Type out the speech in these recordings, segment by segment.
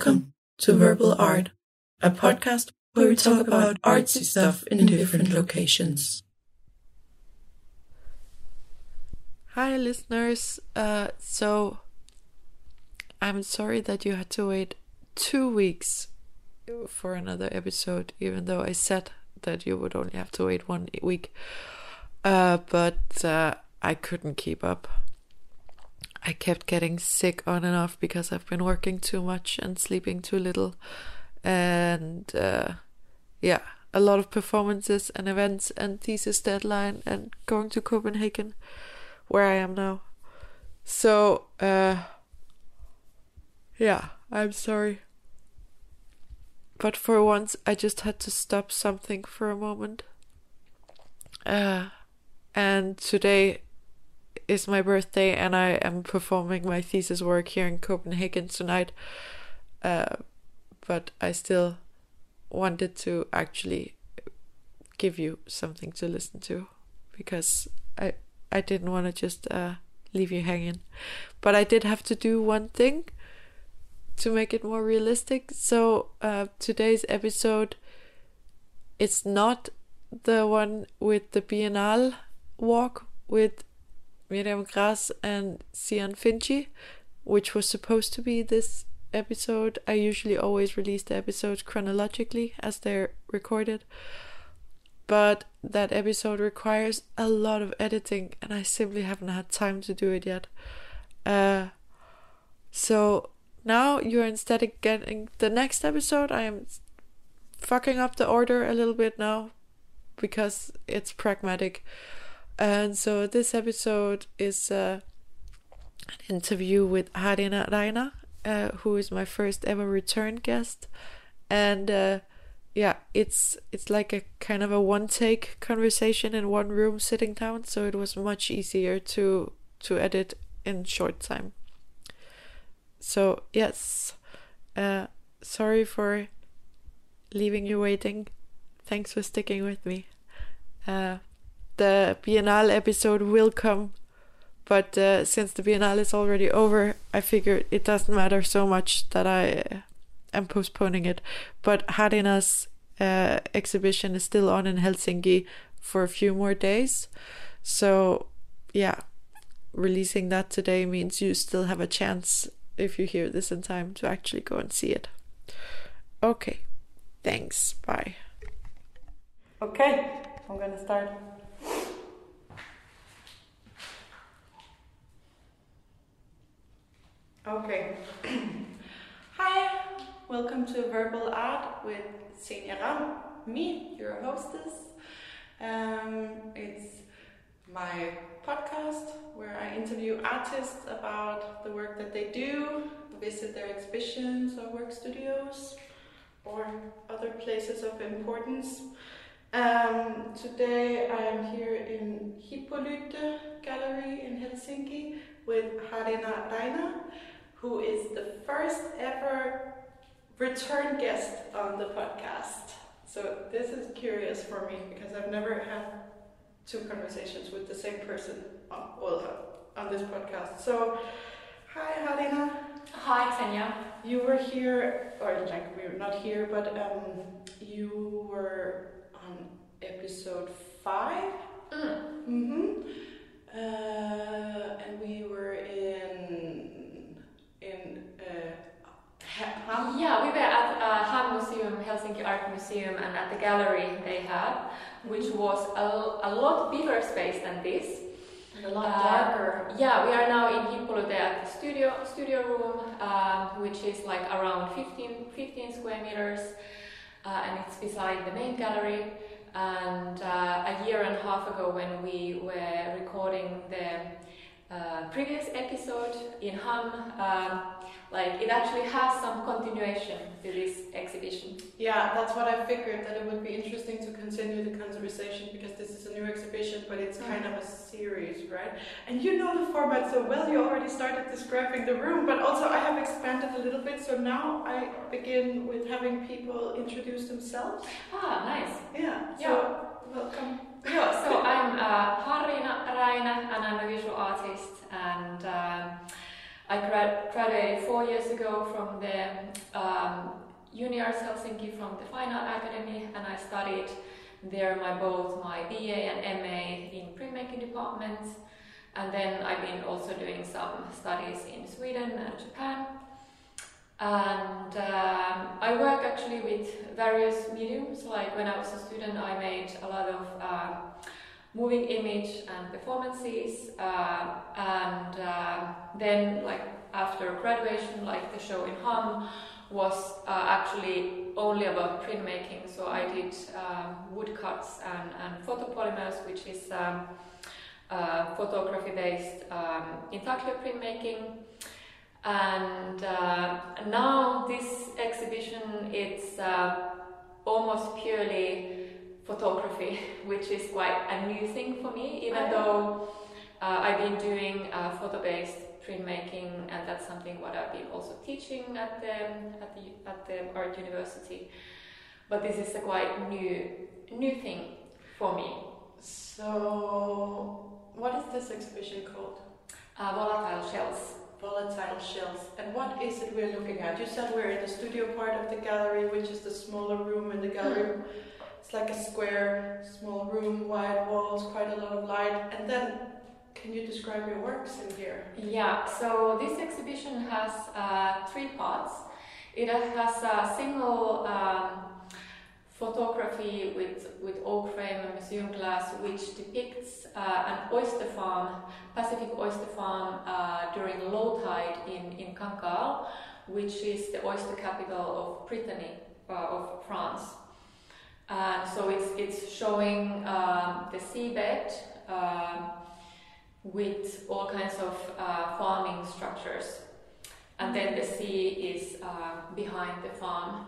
Welcome to Verbal Art, a podcast where we talk about artsy stuff in different locations. Hi, listeners. Uh, so, I'm sorry that you had to wait two weeks for another episode, even though I said that you would only have to wait one week. Uh, but uh, I couldn't keep up. I kept getting sick on and off because I've been working too much and sleeping too little. And uh, yeah, a lot of performances and events and thesis deadline and going to Copenhagen, where I am now. So, uh, yeah, I'm sorry. But for once, I just had to stop something for a moment. Uh, and today is my birthday and I am performing my thesis work here in Copenhagen tonight. Uh, but I still wanted to actually give you something to listen to because I I didn't want to just uh, leave you hanging. But I did have to do one thing to make it more realistic. So uh, today's episode it's not the one with the Biennale walk with Miriam Gras and Sian Finchi, which was supposed to be this episode. I usually always release the episodes chronologically as they're recorded. But that episode requires a lot of editing, and I simply haven't had time to do it yet. Uh, so now you're instead getting the next episode. I am fucking up the order a little bit now because it's pragmatic. And so this episode is uh, an interview with Harriina Räinä, uh, who is my first ever return guest, and uh, yeah, it's it's like a kind of a one take conversation in one room sitting down, so it was much easier to to edit in short time. So yes, uh, sorry for leaving you waiting. Thanks for sticking with me. Uh, the Biennale episode will come, but uh, since the Biennale is already over, I figured it doesn't matter so much that I uh, am postponing it. But Harriina's uh, exhibition is still on in Helsinki for a few more days, so yeah, releasing that today means you still have a chance if you hear this in time to actually go and see it. Okay, thanks. Bye. Okay, I'm gonna start. Okay. Hi, welcome to Verbal Art with Senia Ram, me, your hostess. Um, it's my podcast where I interview artists about the work that they do, visit their exhibitions or work studios, or other places of importance. Um, today I am here in Hippolyte Gallery in Helsinki with Harriina Räinä, who is the first ever return guest on the podcast. So this is curious for me because I've never had two conversations with the same person on, well, on this podcast. So, hi Halina. Hi Xenia. You were here, or like we were not here, but um, you were on episode five. Mm. Mm-hmm. Uh, and we were in HAM. Yeah, we were at uh, HAM Museum, Helsinki Art Museum, and at the gallery they have, which was a, a lot bigger space than this. and a lot Uh, darker. Yeah, we are now in Hippolyte at the studio studio room, uh, which is like around 15, 15 square meters, uh, and it's beside the main gallery. And uh, a year and a half ago, when we were recording the uh, previous episode in HAM, um, like it actually has some continuation to this exhibition. Yeah, that's what I figured that it would be interesting to continue the conversation because this is a new exhibition, but it's kind of a series, right? And you know the format so well. You already started describing the room, but also I have expanded a little bit. So now I begin with having people introduce themselves. Ah, nice. Yeah. So Yeah. welcome. Yeah, so I'm uh, Harriina Räinä and I'm a visual artist and um, I grad- graduated four years ago from the uh, Uni Arts Helsinki from the Fine Art Academy, and I studied there my both my BA and MA in printmaking departments. And then I've been also doing some studies in Sweden and Japan. And um, I work actually with various mediums. Like when I was a student, I made a lot of uh, moving image and performances. Uh, and uh, then, like after graduation, like the show in HAM was uh, actually only about printmaking. So I did um, woodcuts and, and photopolymers, which is um, uh, photography based um, intaglio printmaking. And uh, now this exhibition it's uh, almost purely photography, which is quite a new thing for me, even though uh, I've been doing uh, photo-based printmaking, and that's something what I've been also teaching at the at the at the art university. But this is a quite new new thing for me. So, what is this exhibition called? Uh, volatile shells. Volatile shells. And what is it we're looking at? You said we're in the studio part of the gallery, which is the smaller room in the gallery. It's like a square, small room, wide walls, quite a lot of light. And then, can you describe your works in here? Yeah, so this exhibition has uh, three parts. It has a single um, photography with, with oak frame and museum glass, which depicts uh, an oyster farm, Pacific oyster farm, uh, during low tide in, in Cancale, which is the oyster capital of Brittany, uh, of France. And so it's, it's showing um, the seabed um, with all kinds of uh, farming structures. And then the sea is uh, behind the farm.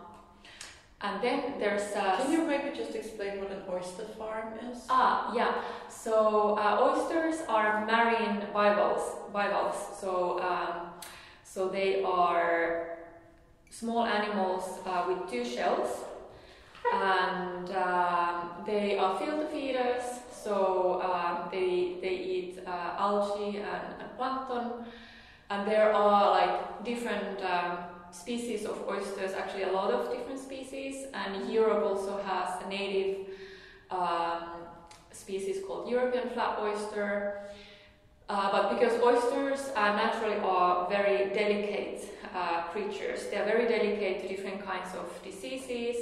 And then there's a. Can you maybe just explain what an oyster farm is? Ah, yeah. So uh, oysters are marine bivalves. Bivalves. So um, so they are small animals uh, with two shells, and um, they are filter feeders. So um, they they eat uh, algae and, and plankton, and there are like different. Um, species of oysters, actually a lot of different species, and Europe also has a native um, species called European flat oyster. Uh, but because oysters are naturally are very delicate uh, creatures, they are very delicate to different kinds of diseases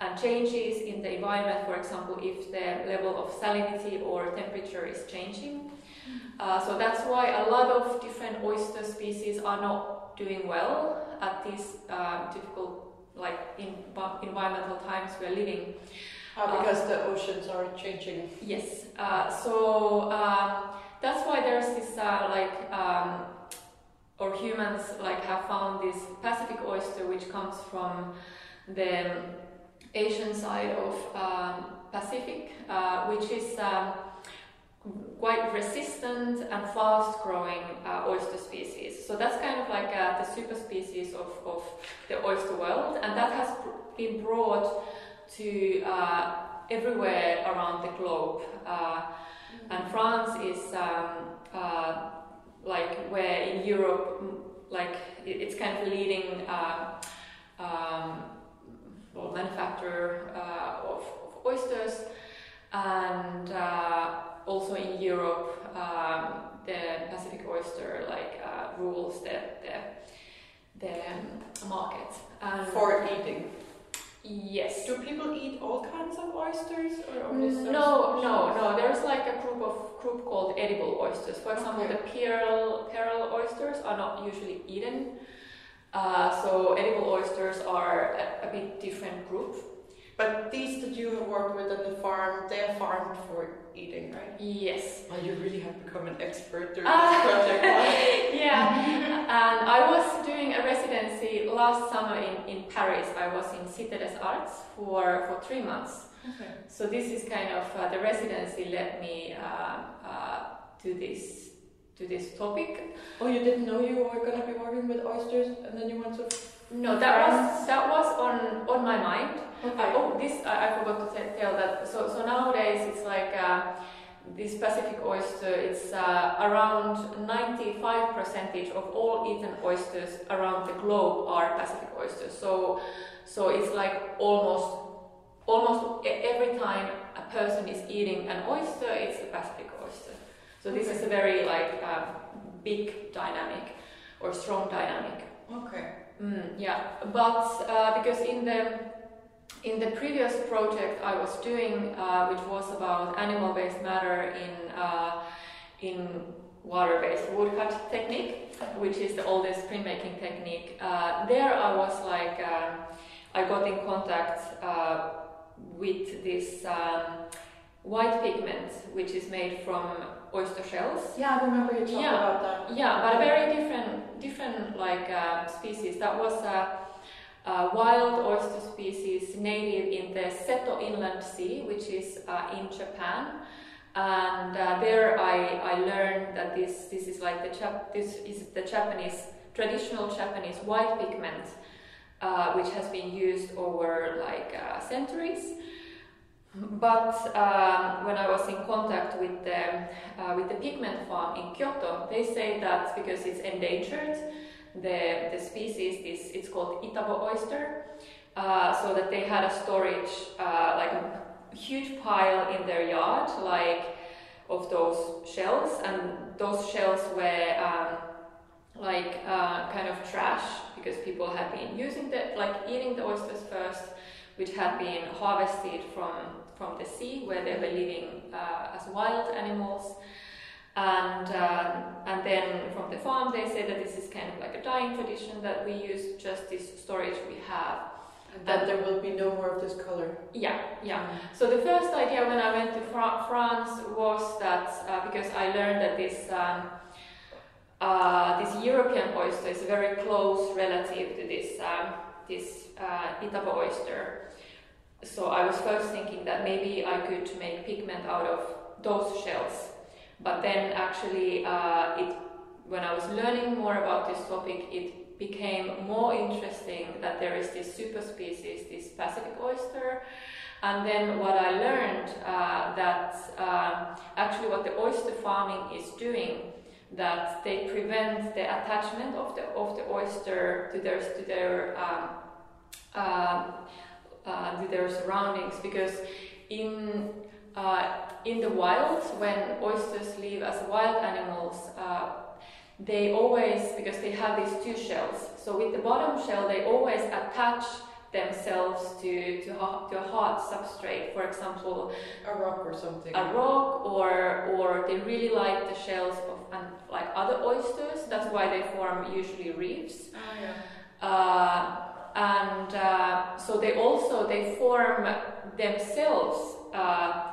and changes in the environment. For example, if the level of salinity or temperature is changing, uh, so that's why a lot of different oyster species are not doing well at these uh, difficult, like in, environmental times we are living. Uh, because the oceans are changing. Yes. Uh, so um, that's why there's this uh, like, um, or humans like have found this Pacific oyster, which comes from the Asian side of um, Pacific, uh, which is um, quite resistant and fast growing uh, oyster species. So that's kind of like uh, the super species of, of the oyster world, and that has been brought to uh, everywhere around the globe. Uh, and France is um, uh, like where in Europe, like it's kind of leading uh, um, well, manufacturer of, of, oysters, and also in Europe, um, the Pacific oyster like uh, rules the the, the um, market. And For eating. Yes. Do people eat all kinds of oysters, or only no, no, no. There's like a group of group called edible oysters. For example, okay. the pearl pearl oysters are not usually eaten. Uh, so edible oysters are a, a bit different group. But these that you have worked with at the farm, they are farmed for eating, right? Yes. Well, you really have become an expert during uh, this project. yeah. and I was doing a residency last summer in, in Paris. I was in Cité des Arts for, for three months. Okay. So this is kind of uh, the residency led me uh, uh to this to this topic. Oh, you didn't know you were going to be working with oysters, and then you went to no, that was that was on on my mind. Okay. Uh, oh, this I, I forgot to tell that. So so nowadays it's like uh, this Pacific oyster, it's uh, around 95 percentage of all eaten oysters around the globe are Pacific oysters. So, so it's like almost, almost every time a person is eating an oyster, it's a Pacific oyster. So this is a very like um, big dynamic or strong dynamic. Okay. Mm, yeah, but uh, because in the in the previous project I was doing, uh, which was about animal-based matter in uh, in water-based woodcut technique, which is the oldest printmaking technique. Uh, there I was like um, I got in contact uh, with this um, white pigment, which is made from oyster shells. Yeah, I remember you talking Yeah. about that. Yeah, but a very different, different like uh, species. That was a wild oyster species native in the Seto Inland Sea, which is uh, in Japan. And uh, there I, I learned that this this is like the Jap- this is the Japanese traditional Japanese white pigment, uh, which has been used over like uh, centuries. But um, when I was in contact with the uh, with the pigment farm in Kyoto, they say that because it's endangered, the the species is it's called Itabo oyster, uh, so that they had a storage uh, like a huge pile in their yard, like of those shells, and those shells were um, like uh, kind of trash because people had been using the like eating the oysters first, which had been harvested from from the sea where they were living uh, as wild animals. And um, and then from the farm they say that this is kind of like a dying tradition that we use just this storage we have. And that there will be no more of this color. Yeah, yeah. So the first idea when I went to Fra- France was that uh, because I learned that this um, uh, this European oyster is a very close relative to this um, this uh, Itabo oyster. So I was first thinking that maybe I could make pigment out of those shells, but then actually uh, it when I was learning more about this topic, it became more interesting that there is this super species, this Pacific oyster, and then what I learned uh, that uh, actually what the oyster farming is doing, that they prevent the attachment of the of the oyster to their to their um, uh, uh, to their surroundings. Because in uh, in the wild when oysters live as wild animals uh, they always because they have these two shells so with the bottom shell they always attach themselves to to, ha- to a hard substrate for example A rock or something. a rock or or they really like the shells of um, like other oysters that's why they form usually reefs Oh, yeah. uh, and uh, so they also they form themselves uh,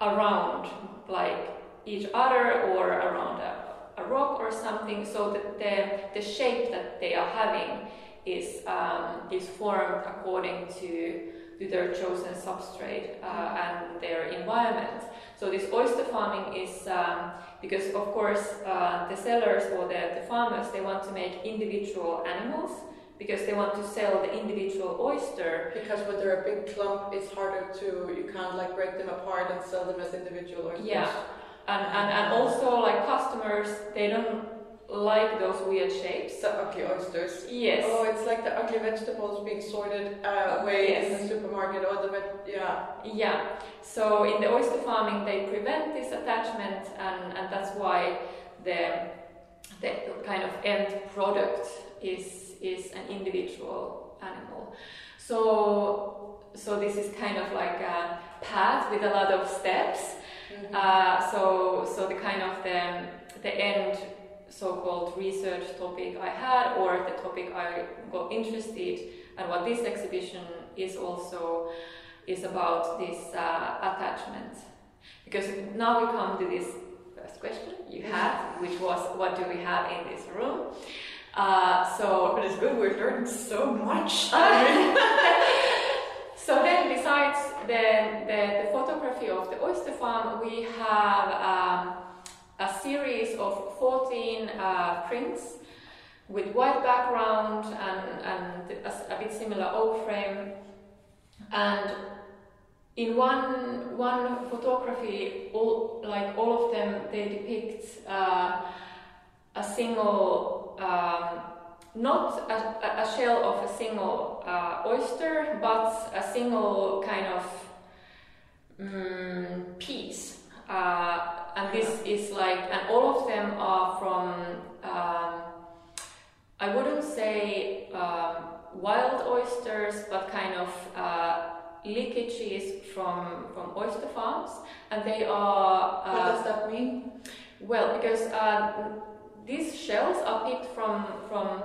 around like each other or around a, a rock or something. So that the, the shape that they are having is um, is formed according to to their chosen substrate uh, and their environment. So this oyster farming is um, because of course uh, the sellers or the, the farmers they want to make individual animals because they want to sell the individual oyster Because when they're a big clump, it's harder to, you can't like break them apart and sell them as individual oysters. Yeah. and, and, and also like customers they don't like those weird shapes The ugly oysters. yes Oh, it's like the ugly vegetables being sorted uh, away in the supermarket or the veg- yeah. Yeah, so in the oyster farming, they prevent this attachment, and, and that's why the, the kind of end product is, is an individual animal. So, so this is kind of like a path with a lot of steps. Mm-hmm. Uh, so, so the kind of the, the end so-called research topic I had, or the topic I got interested, and what this exhibition is also is about this uh, attachment. Because now we come to this first question you had, which was what do we have in this room? Uh, so but it's good, we're learning so much. so then, besides the, the, the photography of the oyster farm, we have um, a series of 14 uh, prints with white background and, and a, a bit similar oak frame. And in one one photography, all like all of them, they depict uh, a single, um, not a, a shell of a single uh, oyster, but a single kind of mm, piece. Uh, and this is like, and all of them are from. Um, I wouldn't say um, wild oysters, but kind of uh, leakages from from oyster farms, and they are. Uh, what does that mean? Well, because uh, these shells are picked from from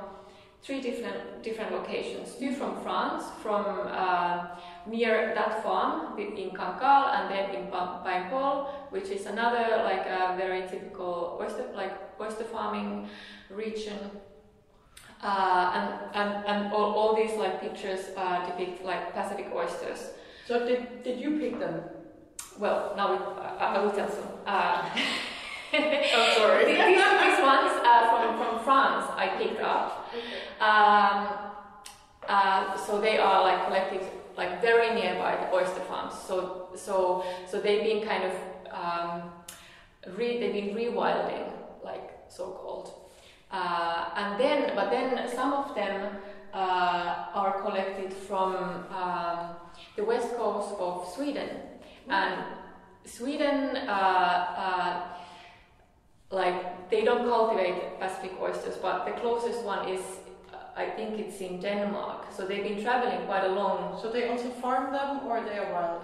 three different different locations. Two from France, from uh, near that farm in Cancale, and then in Paimpol, which is another like a very typical oyster like oyster farming region. Uh, and and, and all, all these like pictures uh, depict like Pacific oysters. So did, did you pick them? Well, now we, I, I will tell some. Oh, sorry. these, these ones uh, from, from France I picked up. Um, uh, so they are like collected like very nearby the oyster farms. So so so they've been kind of um, re, they've been rewilding, like so called. Uh, and then, but then some of them uh, are collected from um, the west coast of Sweden, and Sweden, uh, uh, like they don't cultivate Pacific oysters, but the closest one is, I think it's in Denmark. So they've been traveling quite a long. So they also farm them, or they are wild?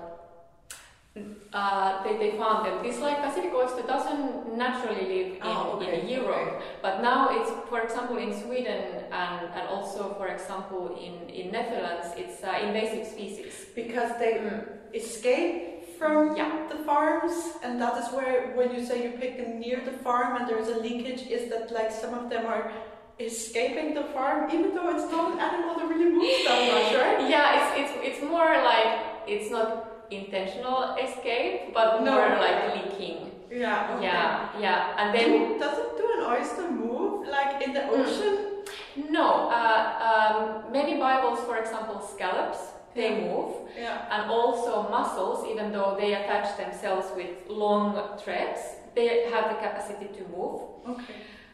Uh, they, they found them. This like Pacific oyster doesn't naturally live in, Oh, okay, in Europe, okay. but now it's, for example, in Sweden and, and also, for example, in, in Netherlands, it's uh, invasive species. Because they Mm. escape from Yeah. the farms, and that is where, when you say you pick them near the farm and there's a leakage, is that like some of them are escaping the farm, even though it's not an animal that really moves that much, right? Yeah, it's, it's, it's more like it's not intentional escape, but No. more like leaking. Yeah. okay. Yeah, yeah, and then Do, doesn't do an oyster move like in the Mm. ocean? no, uh, um, many bivalves, for example, scallops, they move. Yeah. and also mussels, even though they attach themselves with long threads, they have the capacity to move. Okay.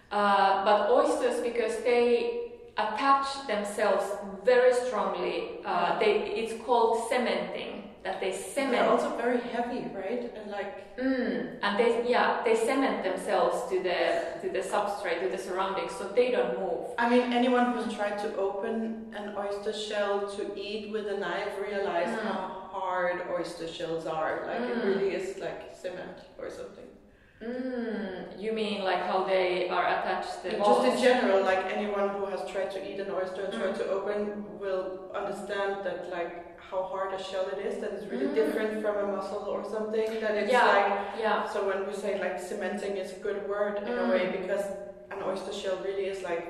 Uh, but oysters, because they attach themselves very strongly, uh, they, it's called cementing. That they They're cement, also very heavy, right? And like mm, and they yeah they cement themselves to the to the substrate to the surroundings, so they don't move. I mean, anyone who's tried to open an oyster shell to eat with a knife realize Mm. how hard oyster shells are. Like it Mm. really is like cement or something. Mm, you mean like how they are attached? The just in general, like anyone who has tried to eat an oyster and tried Mm. to open will understand that like how hard a shell it is. That it's really Mm. different from a mussel or something. That it's Yeah. like yeah. so when we say like cementing is a good word in a Mm. way because an oyster shell really is like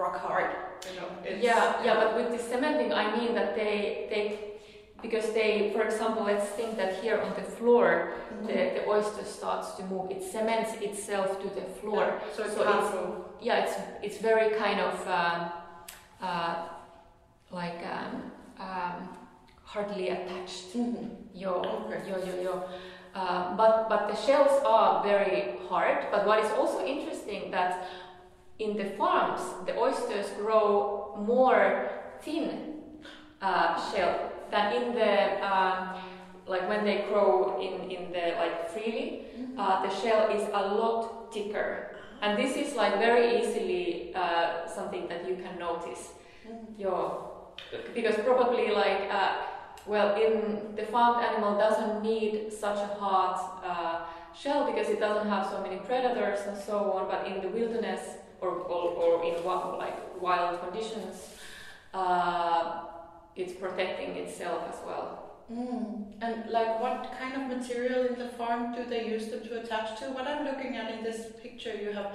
rock hard. You know. Yeah, yeah, but with the cementing, I mean that they they because they, for example, let's think that here on the floor, the, the oyster starts to move. It cements itself to the floor. Yeah, so it So it's- Yeah, it's it's very kind of um, uh, like um, um, hardly attached. Mhm. Yo, Okay. yo, yo, yo. Uh, but but the shells are very hard. But what is also interesting that in the farms the oysters grow more thin uh, shell than in the um, like when they grow in in the like freely. Uh, the shell is a lot thicker, and this is like very easily uh, something that you can notice. Mhm. Your because probably like uh, well in the farmed animal doesn't need such a hard uh, shell because it doesn't have so many predators and so on but in the wilderness or, or, or in like wild conditions uh, it's protecting itself as well Mm. And like what kind of material in the farm do they use them to attach to? What I'm looking at in this picture, you have.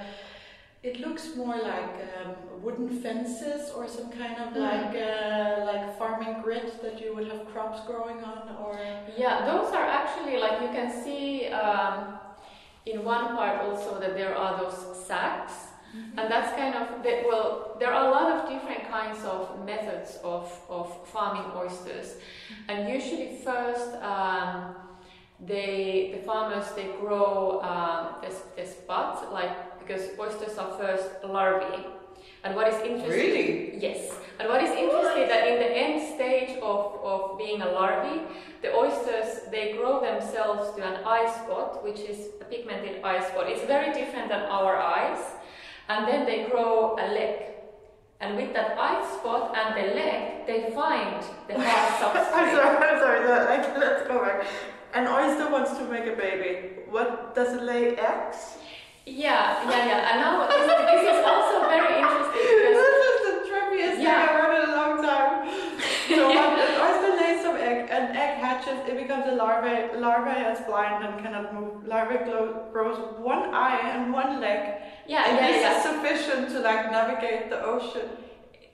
It looks more like um, wooden fences or some kind of Mm. like uh, like farming grid that you would have crops growing on, or Yeah, those are actually like you can see um, in one part also that there are those sacks, And that's kind of the, well, there are a lot of different kinds of methods of, of farming oysters, and usually first um, they the farmers they grow um, this this spot like because oysters are first larvae, and what is interesting Really? yes, and what is interesting that in the end stage of, of being a larvae, the oysters they grow themselves to an eye spot, which is a pigmented eye spot. It's very different than our eyes, and then they grow a leg. And with that eye spot and the leg, they find the hard substrate. I'm sorry, I'm sorry, no, let's go back. An oyster wants to make a baby. What does it lay eggs? Yeah, yeah, yeah. And now this, this is also very interesting because This is the trippiest thing I've heard in a long time. So an oyster lays some egg, an egg hatches, it becomes a larvae. Larvae is blind and cannot move. Larvae glow, grows one eye and one leg. Yeah, and yeah, this yeah. is sufficient to like navigate the ocean.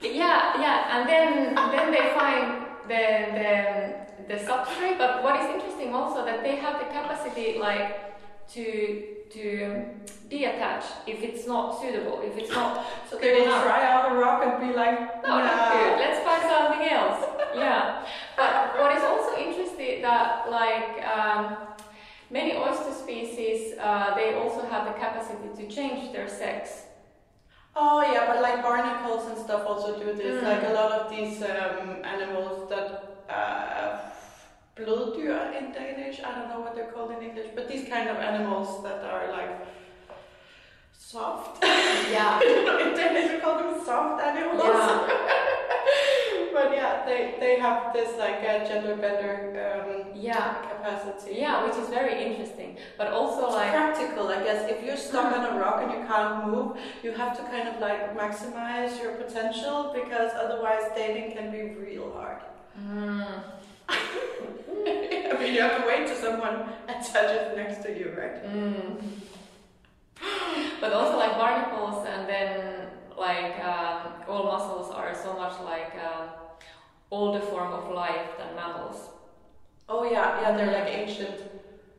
Yeah, yeah, and then then they find the the the substrate. But what is interesting also that they have the capacity like to to detach if it's not suitable, if it's not So they will try out a rock and be like, No, not good. Let's find something else. Yeah, but what is also interesting that like um, many oyster species, uh, they also have the capacity to change their sex. Oh yeah, but like barnacles and stuff also do this. Mm. Like a lot of these um, animals that uh, bloddyr in Danish. I don't know what they're called in English, but these kind of animals that are like soft. Yeah. in Danish we call them soft animals. Yeah. but yeah, they they have this like uh, gender bender um, Yeah. capacity. Yeah, which is very interesting, but also It's like practical, I guess. If you're stuck on a rock and you can't move, you have to kind of like maximize your potential because otherwise dating can be real hard. Mm. I mean, you have to wait till someone attaches next to you, right? Mm. but also like barnacles and then like um, all mussels are so much like um, older form of life than mammals. Oh yeah, yeah, they're like ancient.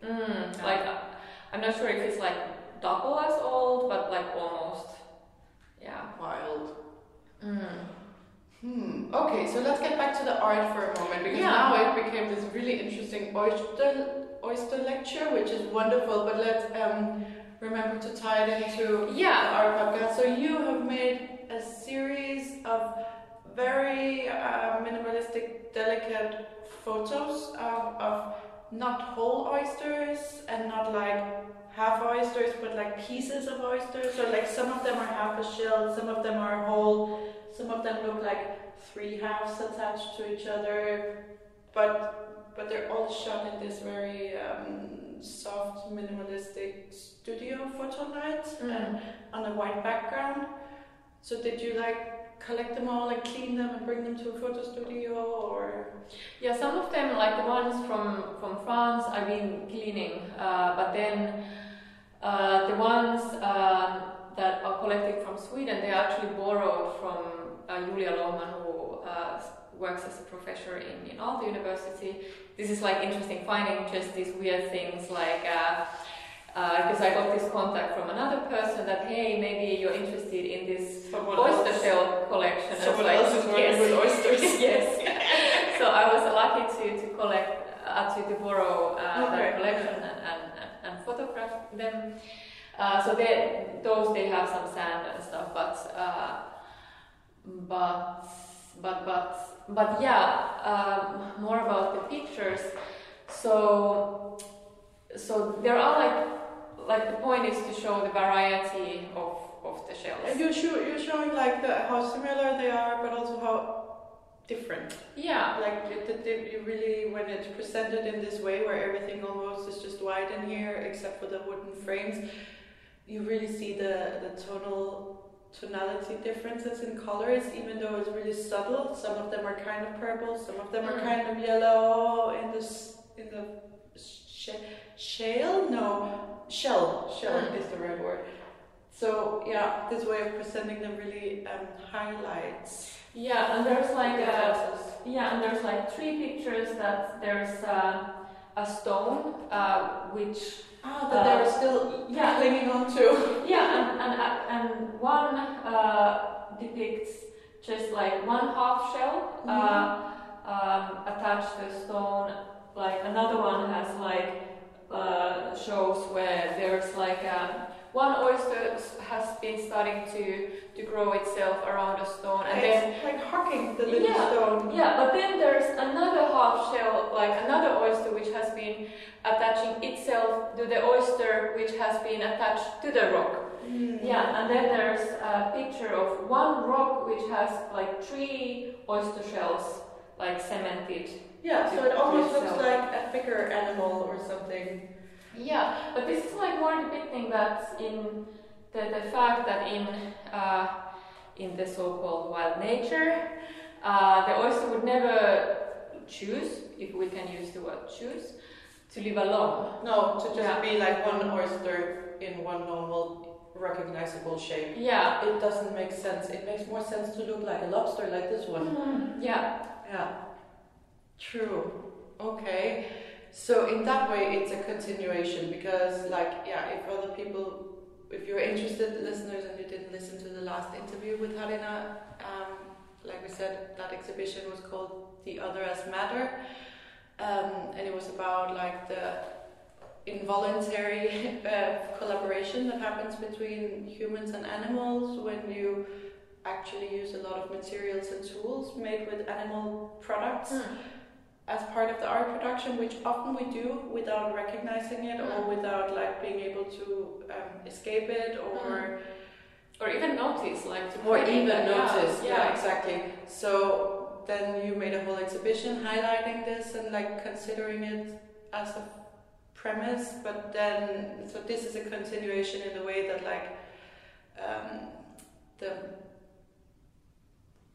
Mm. Like uh, I'm not sure if it's like double as old, but like almost. Yeah. Wild. Mm. Hmm. Okay, so let's get back to the art for a moment because Yeah. now it became this really interesting oyster oyster lecture, which is wonderful. But let's um, remember to tie it into Yeah. our podcast. So you have made a series of very uh, minimalistic, delicate photos of, of not whole oysters and not like half oysters, but like pieces of oysters. So like some of them are half a shell, some of them are whole, some of them look like three halves attached to each other, but but they're all shot in this very um, soft, minimalistic studio photo light Mm. and on a white background. So did you like collect them all and clean them and bring them to a photo studio or? Yeah, some of them, like the ones from from France, I've been cleaning, uh, but then uh, the ones um, that are collected from Sweden, they are actually borrowed from uh, Julia Lohmann, who uh, works as a professor in, in Aalto University. This is like interesting finding just these weird things like. Uh, because I got this contact from another person that hey maybe you're interested in this Someone oyster else- shell collection. I Someone like, else is working yes. with oysters. yes. so I was lucky to, to collect, uh, to, to borrow uh, Okay. that collection and, and, and, and photograph them. Uh, so they, those they have some sand and stuff, but uh, but but but but yeah, um, more about the pictures. So so there are like like the point is to show the variety of of the shells. And you show, you're showing like the, how similar they are, but also how different. Yeah. Like it- you really, when it's presented in this way, where everything almost is just white in here, except for the wooden frames, you really see the the tonal tonality differences in colors, even though it's really subtle. Some of them are kind of purple, some of them are Mm. kind of yellow in this in the sh- shale. No, shell. Shell Mm. is the right word. So yeah, this way of presenting them really um, highlights. Yeah, and there's like the uh, yeah, and there's like three pictures that there's uh, a stone uh, which Ah, that Uh, they're still yeah. clinging on to. yeah and and, uh, and one uh, depicts just like one half shell uh, um, attached to a stone like another one has like uh, shows where there's like um, one oyster has been starting to to grow itself around a stone and then like hugging the little Yeah. stone. yeah, but then there's another half shell, like another oyster, which has been attaching itself to the oyster, which has been attached to the rock. Mm. Yeah, and then there's a picture of one rock which has like three oyster shells, like cemented. Yeah, so it almost looks like a bigger animal or something. Yeah, but this is like more depicting that in the, the fact that in uh, in the so-called wild nature, uh, the oyster would never choose, if we can use the word choose, to live alone. No, to just Yeah. be like one oyster in one normal, recognizable shape. Yeah. It doesn't make sense. It makes more sense to look like a lobster like this one. Yeah. Yeah. True. Okay. So in that way, it's a continuation because, like, yeah, if other people, if you're interested, listeners, and you didn't listen to the last interview with Harriina, um, like we said, that exhibition was called "The Other as Matter," um, and it was about like the involuntary uh, collaboration that happens between humans and animals when you actually use a lot of materials and tools made with animal products as part of the art production, which often we do without recognizing it or Mm. without like being able to um, escape it or Or even notice, like to or even. Notice. Yeah, Yeah. exactly. So then you made a whole exhibition highlighting this and like considering it as a premise, but then so this is a continuation in the way that like um, the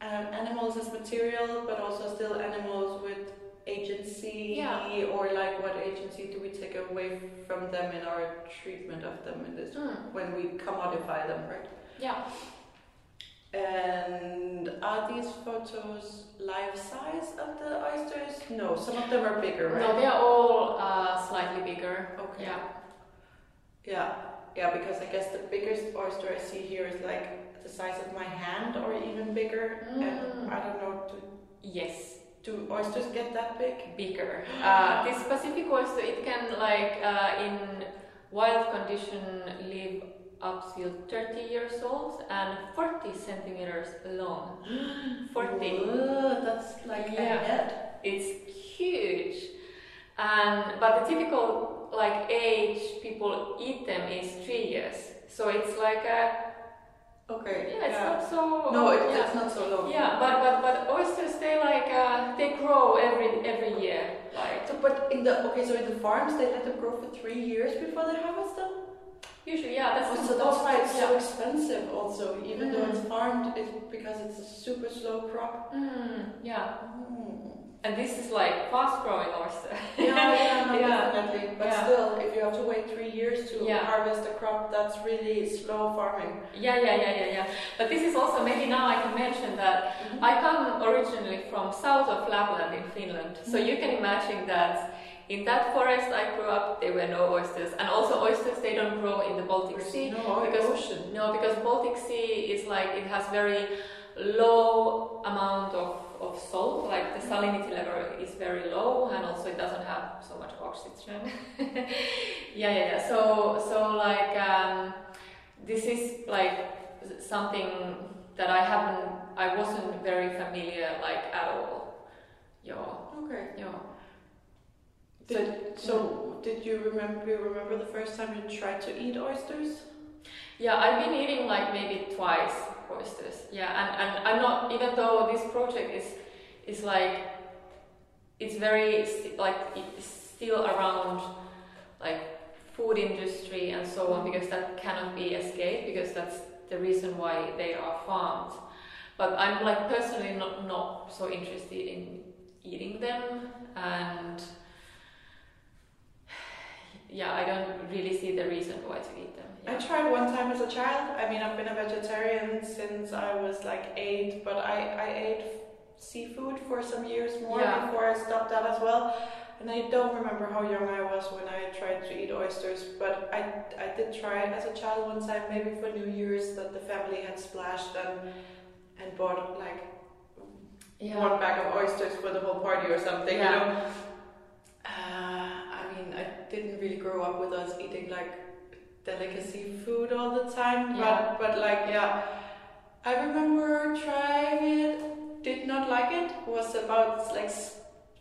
um, animals as material, but also still animals with agency, Yeah. or like what agency do we take away from them in our treatment of them in this Mm. when we commodify them, right? Yeah. And are these photos life size of the oysters? No, some of them are bigger, right? No, they are all uh, slightly bigger. Okay. Yeah. Yeah, yeah, because I guess the biggest oyster I see here is like the size of my hand or even bigger. Mm. And I don't know, Yes. Do oysters get that big? bigger. Uh, this Pacific oyster, it can like uh, in wild condition live up till 30 years old and 40 centimeters long. 40. Whoa, that's like Yeah. a head. It's huge. And but the typical like age people eat them is three years. So it's like a Okay. yeah, it's not so No, it, yeah. it's not so long. Yeah, but but but oysters they like uh, they grow every every year. Like So, but in the okay, so in the farms they let them grow for three years before they harvest them. usually, yeah, that's Oh, so that's why it's so expensive. Also, even though Mm. it's farmed, it's because it's a super slow crop. Mm, yeah, Mm. And this is like fast growing oyster. Yeah, yeah, no, Yeah. definitely. But Yeah. still, if you have to wait three years to Yeah. harvest a crop, that's really slow farming. Yeah, yeah, yeah, yeah, yeah. But this is also maybe now I can mention that mm-hmm. I come originally from south of Lapland in Finland, so mm-hmm. you can imagine that in that forest I grew up, there were no oysters, and also oysters they don't grow in the Baltic Sea. no because- ocean. No, because Baltic Sea is like it has very low amount of, of salt, like the salinity level is very low, and also it doesn't have so much oxygen. yeah, yeah, yeah. So so like um, this is like something that I haven't, I wasn't very familiar like at all. Yeah, Okay. yeah. Did, so, did you remember? You remember the first time you tried to eat oysters? Yeah, I've been eating like maybe twice oysters. Yeah, and, and I'm not even though this project is is like it's very st- like it's still around like food industry and so on mm-hmm. because that cannot be escaped because that's the reason why they are farmed. But I'm like personally not not so interested in eating them and yeah, I don't really see the reason why to eat them. I tried one time as a child. I mean, I've been a vegetarian since I was like eight, but I, I ate seafood for some years more Yeah. before I stopped that as well. and I don't remember how young I was when I tried to eat oysters, but I, I did try it as a child one time, maybe for New Year's, that the family had splashed and, and bought like one bag of oysters for the whole party or something, Yeah. you know. Uh, I mean, I didn't really grow up with us eating like delicacy food all the time, Yeah. but but like yeah, I remember trying it, did not like it, was about like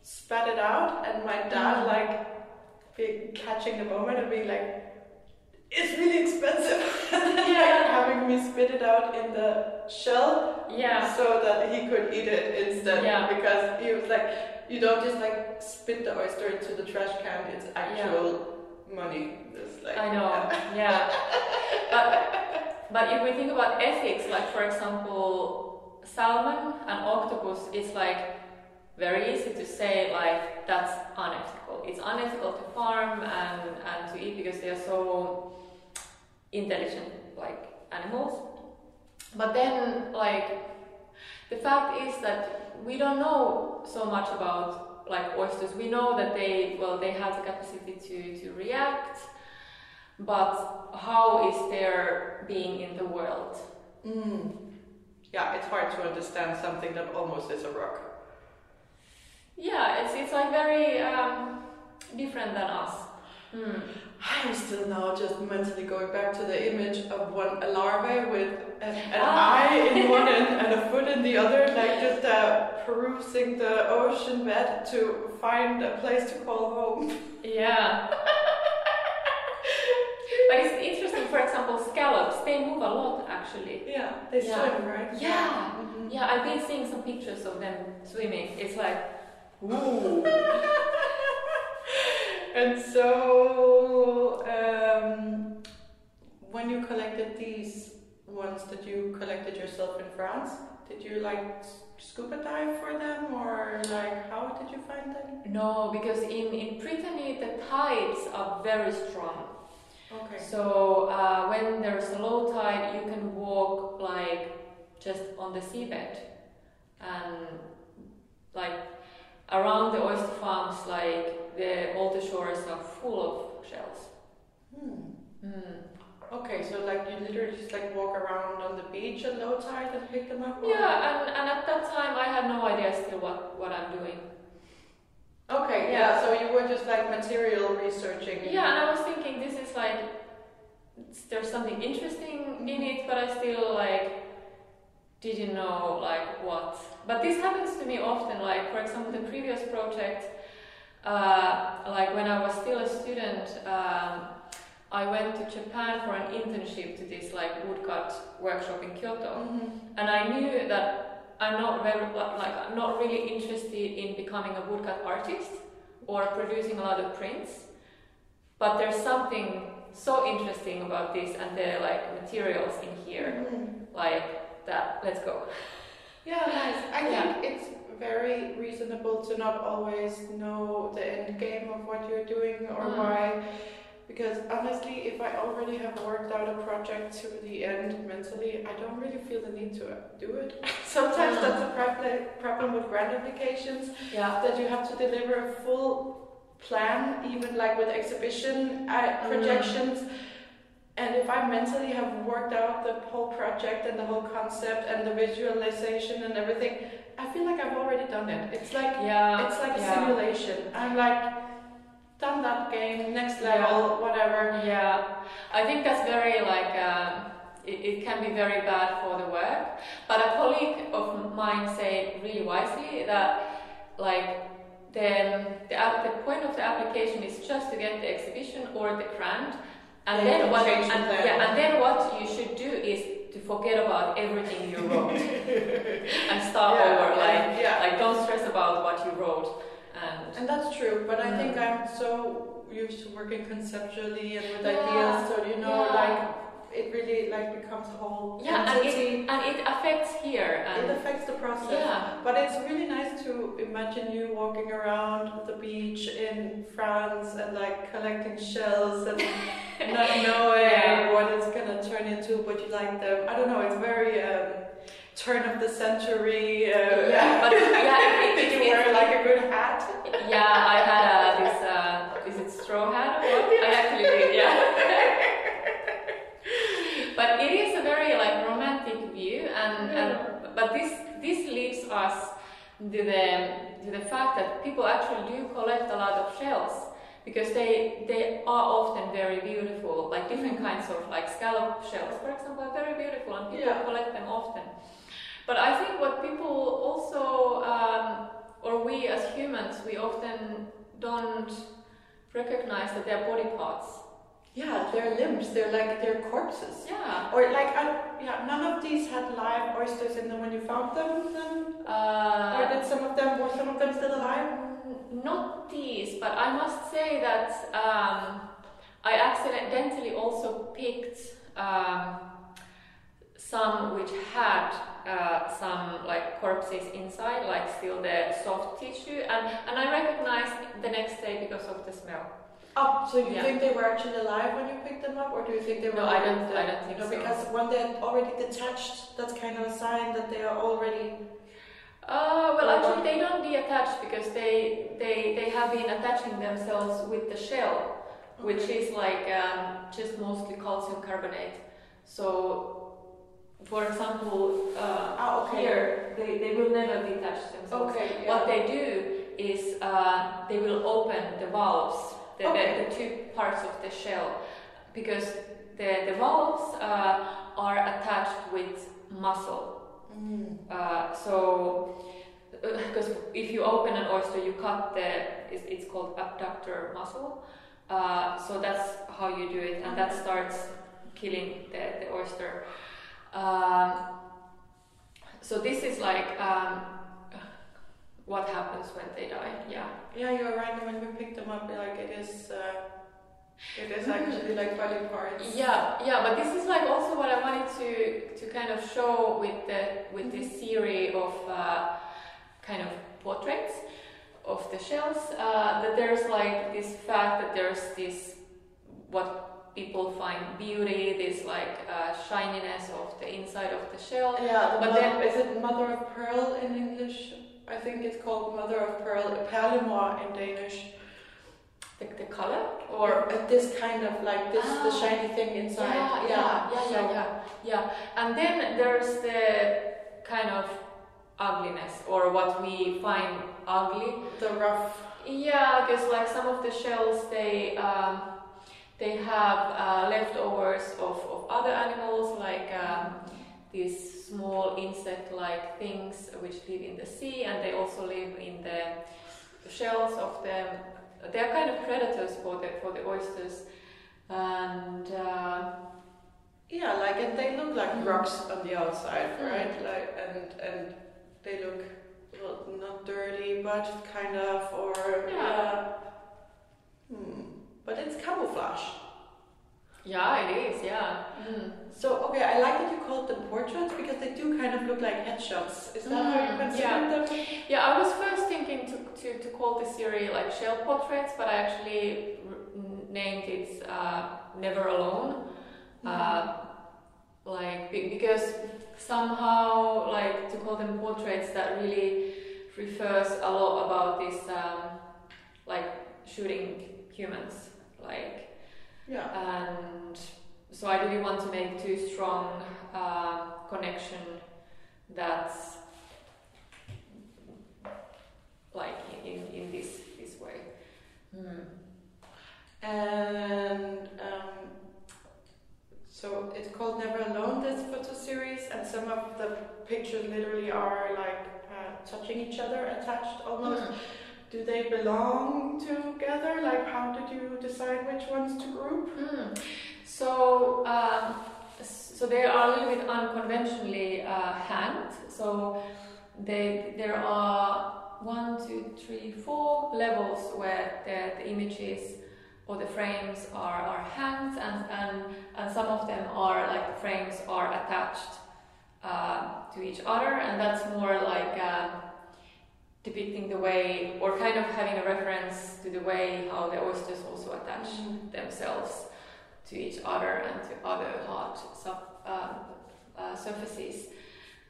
spat it out, and my dad Mm. like be catching the moment and being like. It's really expensive. Yeah. having me spit it out in the shell Yeah. so that he could eat it instead Yeah. because he was like you don't just like spit the oyster into the trash can it's actual money like I know. Yeah. But but if we think about ethics, like for example, salmon and octopus, it's like very easy to say like that's unethical. It's unethical to farm and, and to eat because they are so intelligent like animals. But then like the fact is that we don't know so much about like oysters. We know that they well they have the capacity to, to react, but how is their being in the world? mm. yeah it's hard to understand something that almost is a rock Yeah, it's it's like very um, different than us. Hmm. i'm still now just mentally going back to the image of one a larvae with an, an Ah. eye in one end and a foot in the other like just uh, perusing the ocean bed to find a place to call home Yeah. but it's interesting, for example, scallops, they move a lot actually. yeah they Yeah. swim right Yeah. Mhm. Yeah, I've been seeing some pictures of them swimming. It's like, ooh. And so, um, when you collected these ones that you collected yourself in France, did you like scuba dive for them, or like how did you find them? No, because in, in Brittany the tides are very strong. Okay. So uh, when there's a low tide, you can walk like just on the seabed, and like around the oyster farms, like the all the shores are full of shells. Hmm. Mm. Okay, so like you literally just like walk around on the beach at low tide and pick them up. or- Yeah, and, and at that time I had no idea still what, what I'm doing. Okay. Yeah. Yeah. So you were just like material researching. Yeah, and I was thinking this is like there's something interesting in it, but I still like didn't know like what. But this happens to me often. Like for example, the previous project, uh, like when I was still a student, um, I went to Japan for an internship to this like woodcut workshop in Kyoto, Mhm. and I knew that I'm not very like I'm not really interested in becoming a woodcut artist or producing a lot of prints. But there's something so interesting about this and the like materials in here, Mhm. like that. Let's go. Yeah, nice. I Yeah. think it's very reasonable to not always know the end game of what you're doing or Mm. why. Because honestly, if I already have worked out a project to the end mentally, I don't really feel the need to do it. Sometimes Mm. that's a prob- problem with grant applications Yeah. that you have to deliver a full plan, even like with exhibition uh, Mm. And if I mentally have worked out the whole project and the whole concept and the visualization and everything, I feel like I've already done it. It's like Yeah. it's like a yeah. simulation. I'm like done that game, next level, whatever. Yeah, I think that's very like um, it, it can be very bad for the work. But a colleague of mine said really wisely that like the the, the point of the application is just to get the exhibition or the grant, and Then then what and, yeah, and then what you should do is to forget about everything you wrote and start Yeah, over. Like yeah. like don't stress about what you wrote and. And that's true, but I think I'm so used to working conceptually and with ideas, so you know, like it really like becomes a whole yeah entity. and it, and it affects here it affects the process. Yeah. But it's really nice to imagine you walking around the beach in france and like collecting shells and not knowing yeah. what it's gonna turn into but you like them. I don't know it's very um, turn of the century uh, yeah but yeah did you wear like a good hat. Yeah i had a, this uh, is it straw hat or what? I actually did yeah. but it is a very like romantic view, and, yeah. and but this this leaves us to the to the fact that people actually do collect a lot of shells because they they are often very beautiful, like different mm-hmm. kinds of like scallop shells, for example, are very beautiful, and people yeah. collect them often. But I think what people also, um, or we as humans, we often don't recognize that they're body parts. Yeah, they're limbs. They're like they're corpses. Yeah. Or like, I, yeah, none of these had live oysters in them when you found them. Then, or Uh, did some of them? Were some of them still alive? not these, but I must say that um, I accidentally also picked um, some which had uh, some like corpses inside, like still the soft tissue, and, and I recognized the next day because of the smell. Oh, so you Yeah. think they were actually alive when you picked them up, or do you think they were? No, I don't- already I don't think no, so. because when they're already detached, that's kind of a sign that they are already. Uh, well, actually, they don't detach because they, they, they have been attaching themselves with the shell, which is like um, just mostly calcium carbonate. So, for example, uh, Ah, okay. here they, they will never detach themselves. Okay. Yeah. What they do is uh, they will open the valves, the, Okay. the, the two parts of the shell, because the, the valves uh, are attached with muscle. Mm. Uh, so, because if you open an oyster, you cut the, it's, it's called abductor muscle. Uh, so that's how you do it, and that starts killing the, the oyster. Um, so this is like um, what happens when they die. Yeah. Yeah, you're right. When we pick them up, like it is, uh, it is actually like body parts. Yeah, yeah, but this is like also what I wanted to to kind of show with the with this series of uh, kind of portraits of the shells. Uh, that there's like this fact that there's this what people find beauty, this like uh, shininess of the inside of the shell. Yeah, the But then- is it mother of pearl in English? I think it's called mother of pearl, perlemor in Danish. The, the color Or this kind of like this, the Ah. shiny thing inside. Yeah, yeah, yeah, so- yeah, yeah, yeah. And then there's the kind of ugliness or what we find ugly. The rough. Yeah, because like some of the shells, they um, they have uh, leftovers of, of other animals, like um, these small insect-like things which live in the sea, and they also live in the shells of them. They're kind of predators for the for the oysters, and uh, Yeah, like and they look like Mm. rocks on the outside, Mm. right? Like and and they look well, not dirty, but kind of or Yeah. Hmm. But it's camouflage. yeah, it is. Yeah. Mm. So okay, I like that you called them portraits because they do kind of look like headshots. Is that how you Mm, consider them? Yeah, I was first thinking to, to, to call the series like shell portraits, but I actually r- named it uh, Never Alone. Uh, like be- because somehow like to call them portraits that really refers a lot about this um, like shooting humans like Yeah. and so I didn't want to make too strong uh, connection that's like in, in this this way. And um, so it's called Never Alone, this photo series, and some of the pictures literally are like uh, touching each other, attached almost. Do they belong together? Like, how did you decide which ones to group? Mm. So, um, so they are a little bit unconventionally uh, hanged. So, they there are one, two, three, four levels where the, the images or the frames are, are hanged, and, and and some of them are like the frames are attached uh, to each other, and that's more like. Um, depicting the way or kind of having a reference to the way how the oysters also attach themselves to each other and to other hard sub, um, uh, surfaces.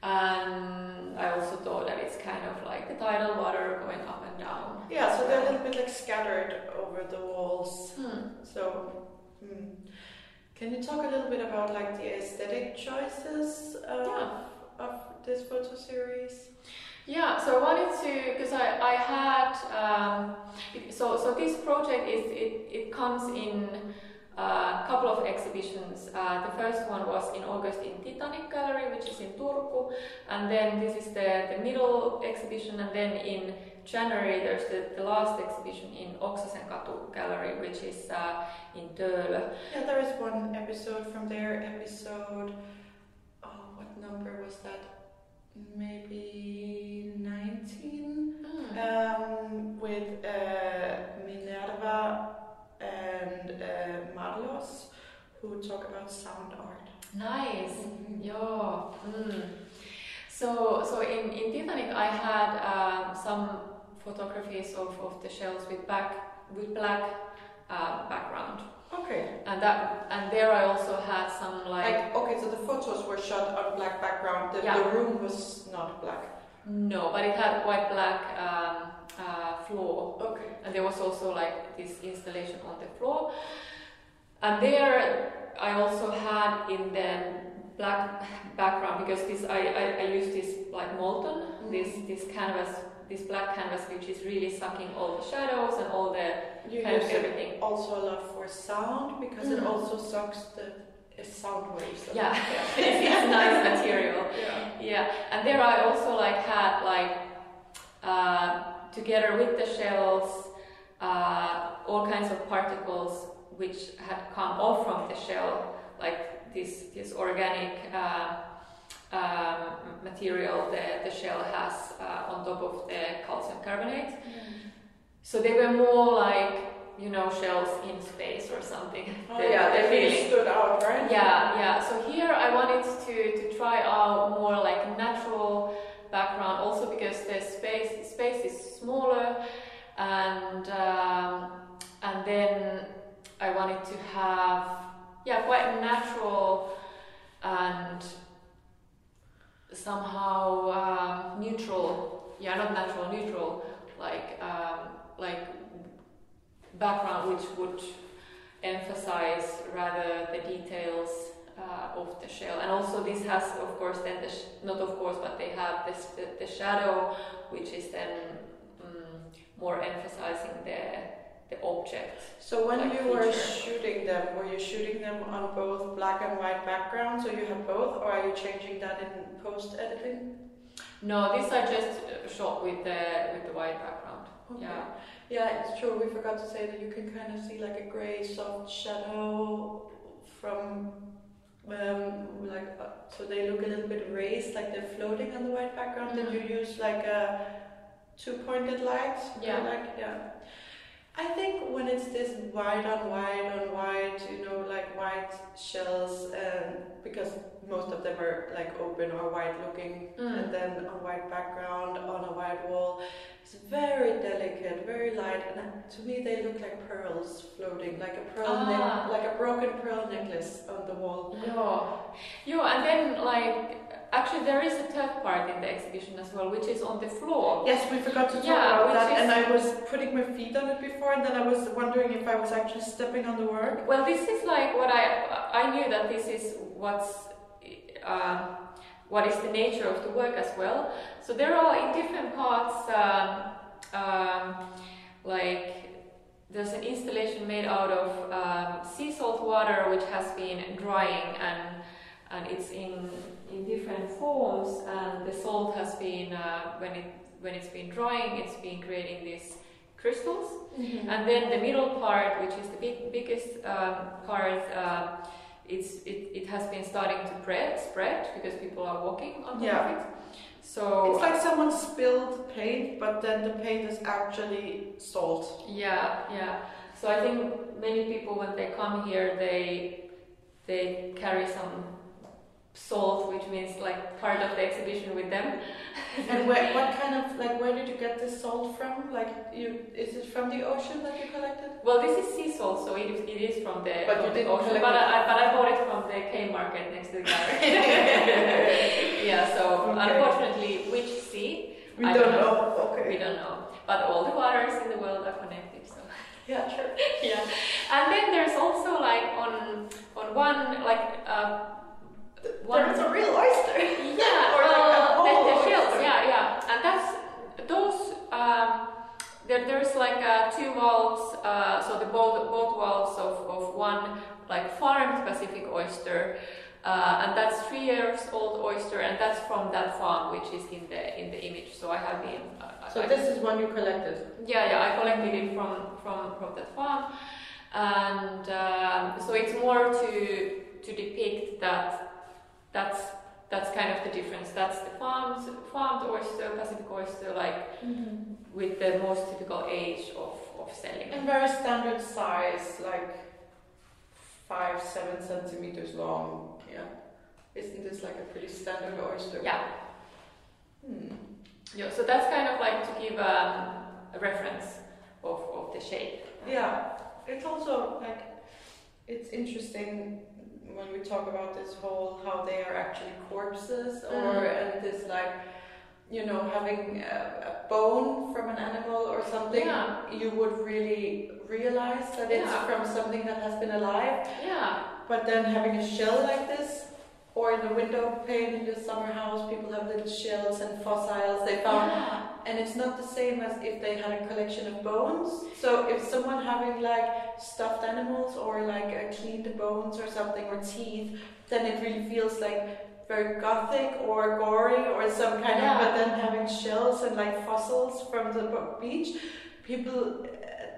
And I also thought that it's kind of like the tidal water going up and down. Yeah, so they're a little bit like scattered over the walls. Hmm. So, hmm. can you talk a little bit about like the aesthetic choices of, Yeah. of this photo series? Yeah, so I wanted to because I, I had um, so so this project is it, it comes in a couple of exhibitions. Uh, the first one was in August in Titanic Gallery, which is in Turku, and then this is the, the middle exhibition, and then in January there's the, the last exhibition in Oksasenkatu Gallery, which is uh, in Töölö. Yeah, there is one episode from there. Episode. Oh, what number was that? Maybe 19? Um, with uh, Minerva and uh, Marlos, who talk about sound art. Nice. Mhm. Yeah. Mm. So, so in, in Titanic, I had um, some photographies of, of the shells with back with black uh, background, Okay. and that and there I also had some like, Like, okay, so the photos were shot on black background. The, Yeah. the room was not black. no, but it had quite black um, uh, floor, Okay. and there was also like this installation on the floor, and there I also had in the black background because this I, I, I used this like molten this this canvas this black canvas which is really sucking all the shadows and all the You kind of use it also a lot for sound because it Mhm. also sucks the sound waves. Yeah, it's, it's nice material. Yeah. Yeah, and there I also like had like uh, together with the shells uh, all kinds of particles which had come off from the shell, like this this organic uh, um, material that the shell has uh, on top of the calcium carbonate. So they were more like you know shells in space or something. Oh The- yeah, the they really feeling. stood out, right? Yeah, yeah. So here I wanted to, to try out more like natural background, also because the space space is smaller, and um, and then I wanted to have yeah quite natural and somehow um, neutral. Yeah, not natural, neutral. Like um, like background which would emphasize rather the details uh, of the shell. And also this has, of course, then the not of course, but they have this the, the shadow, which is then um, more emphasizing the the object. So when Like you were shooting them, were you shooting them on both black and white background? So you had both, or are you changing that in post editing? No, these are just uh, shot with the with the white background. Yeah. Yeah, it's true. We forgot to say that you can kind of see like a gray soft shadow from um, like uh, so they look a little bit raised, like they're floating on the white background. Did Mhm. you use like a two pointed light? Yeah. Like yeah. I think when it's this white on white on white, you know, like white shells, um, because most of them are like open or white looking, Mm. and then a white background on a white wall. It's very delicate, very light, and to me they look like pearls floating, like a pearl, Ah. like a broken pearl necklace on the wall. Yeah. Yeah, and then like actually there is a third part in the exhibition as well, which is on the floor. Yes, we forgot to talk Yeah, about that, and I was putting my feet on it before, and then I was wondering if I was actually stepping on the work. Well, this is like what I I knew that this is what's uh, what is the nature of the work as well. So there are in different parts um, um, like there's an installation made out of um, sea salt water which has been drying and and it's in in different forms and the salt has been uh, when it when it's been drying it's been creating these crystals and then the middle part, which is the big, biggest um, part, um, it's, it, it has been starting to spread, spread because people are walking on top Yeah. of it. So It's like someone spilled paint, but then the paint is actually salt. yeah, yeah. So I think many people when they come here, they they carry some salt, which means like part of the exhibition with them. And where, what kind of like where did you get this salt from? Like you, is it from the ocean that you collected? Well, this is sea salt, so it is, it is from the, But from the ocean. But. I, but I bought it from the K market next to the gallery. yeah. So Okay. unfortunately, which sea We I don't don't know. Okay. we don't know. But all the waters in the world are connected. So Yeah, sure. yeah. And then there's also like on on one like uh, one There's a real oyster. yeah, Or like a well, the, the shells, yeah, yeah, and that's um, there, there's like uh, two walls, uh, so the both both walls of, of one like farmed Pacific oyster, uh, and that's three years old oyster, and that's from that farm which is in the in the image. So I have been. Uh, So I, this is one you collected. yeah, yeah, I collected it from from from that farm, and um, so it's more to to depict that that's that's kind of the difference. That's the farmed farmed oyster, Pacific oyster, like with the most typical age of of selling. And very standard size, like five, seven centimeters long. Yeah. Isn't this like a pretty standard oyster? Yeah, Hmm. yeah. So that's kind of like to give um, a reference of of the shape. Yeah, it's also like it's interesting when we talk about this whole how they are actually corpses or Mm. and this like you know having a, a bone from an animal or something Yeah. you would really realize that it's Yeah. from something that has been alive Yeah, but then having a shell like this or in the window pane in your summer house people have little shells and fossils they found yeah. And it's not the same as if they had a collection of bones. So if someone having like stuffed animals or like uh, cleaned bones or something or teeth, then it really feels like very gothic or gory or some kind Yeah. of. But then having shells and like fossils from the beach, people. uh,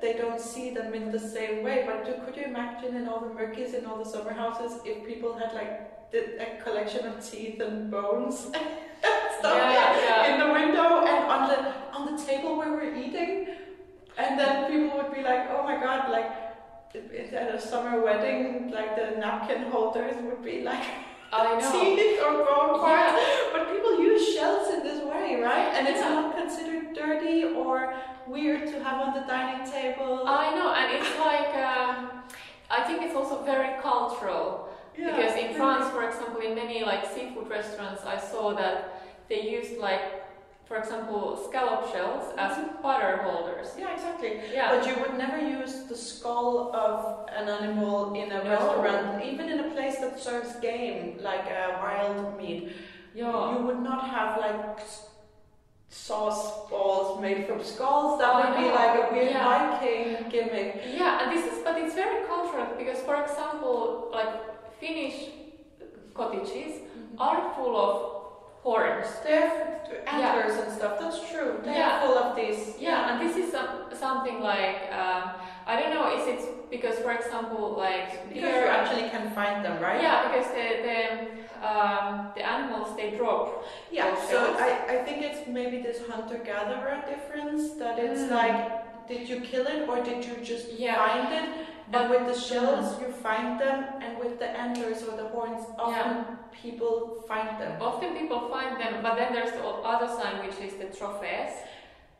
They don't see them in the same way, but do, could you imagine in all the murkies in all the summer houses if people had like a collection of teeth and bones stuff Yeah, yeah. in the window and on the on the table where we're eating, and then people would be like, "Oh my god!" Like at a summer wedding, like the napkin holders would be like I know. teeth or bone parts. Yeah. But people use shells in this way, right? And it's not considered dirty or weird to have on the dining table. I know, and it's like um, I think it's also very cultural Yeah. because in France, for example, in many like seafood restaurants, I saw that they used like, for example, scallop shells as butter holders. Yeah, exactly. Yeah. But you would never use the skull of an animal in a No. restaurant, even in a place that serves game, like uh, wild meat. yeah. You would not have like sauce balls made from skulls. That would be like a weird Yeah. Viking gimmick. Yeah, and this is, but it's very cultural because, for example, like Finnish cottages are full of horns. They have antlers and stuff. That's true. They Yeah. are full of these. Yeah, and this is some, something like um, I don't know. Is it because, for example, like Because you actually can find them, right? Yeah, because the the um, the animals they drop. Yeah, so. I, I think it's maybe this hunter gatherer difference that it's Mm. like, did you kill it or did you just Yeah. find it? But- and with the shells, you find them, and with the antlers or the horns, often people find them. Often people find them, but then there's the other sign which is the trophies.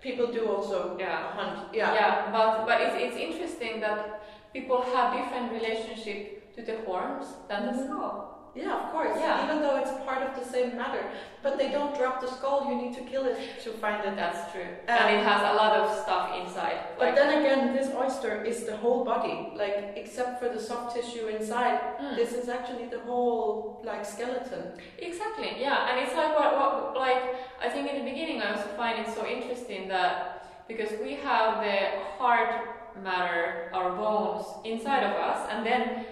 People do also Yeah. hunt. Yeah. Yeah, but but it's it's interesting that people have different relationship to the horns than the Mhm. skull. Yeah, of course. Yeah. Even though it's part of the same matter, but they don't drop the skull. You need to kill it to find it. That's true, Um, and it has a lot of stuff inside. But then again, this oyster is the whole body, like except for the soft tissue inside. Mm. This is actually the whole like skeleton. Exactly, yeah, and it's like what, what like I think in the beginning I also find it so interesting that because we have the hard matter, our bones inside of us, and then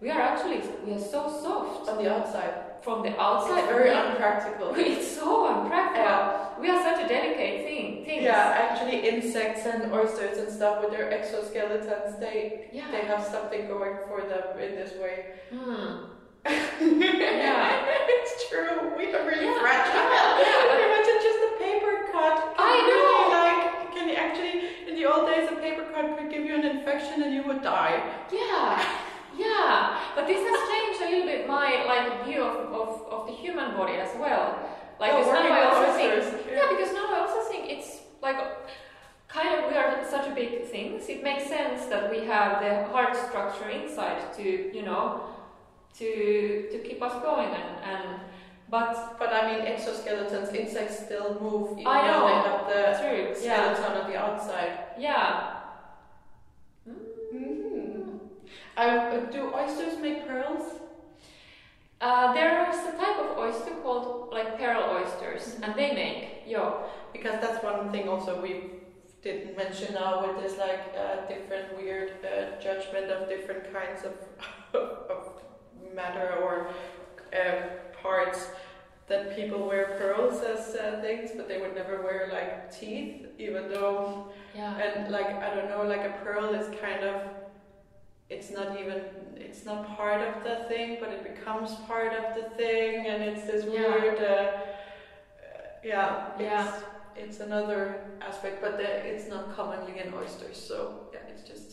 we are actually we are so soft On the outside, from the outside. it's very unpractical. It's so unpractical. Yeah. We are such a delicate thing. Things. Yeah, actually, insects and oysters and stuff with their exoskeletons, they Yeah. they have something going for them in this way. Hmm. yeah, it's true. We are really Yeah. fragile. Yeah, but- Imagine just a paper cut. can I really, know. Like, can you actually? In the old days, a paper cut could give you an infection and you would die. Yeah, yeah, but this has changed a little bit my like view of, of, of the human body as well. Like Oh, now I also think, yeah. yeah. because now I also think it's like kind of we are such a big things. It makes sense that we have the heart structure inside to you know to to keep us going and and but But I mean, exoskeletons, insects still move even I though they have the true, yeah, skeleton on the outside. yeah. Mm-hmm. Uh, do oysters make pearls? Uh, there is a type of oyster called like pearl oysters, and they make yo. Because that's one thing also we didn't mention now with this like uh, different weird uh, judgment of different kinds of, of matter or uh, parts that people wear pearls as uh, things, but they would never wear like teeth, even though Yeah. and like I don't know, like a pearl is kind of it's not even it's not part of the thing, but it becomes part of the thing, and it's this Yeah. weird. Uh, uh, yeah, it's, Yeah. it's another aspect, but it's not commonly in oysters, so yeah, it's just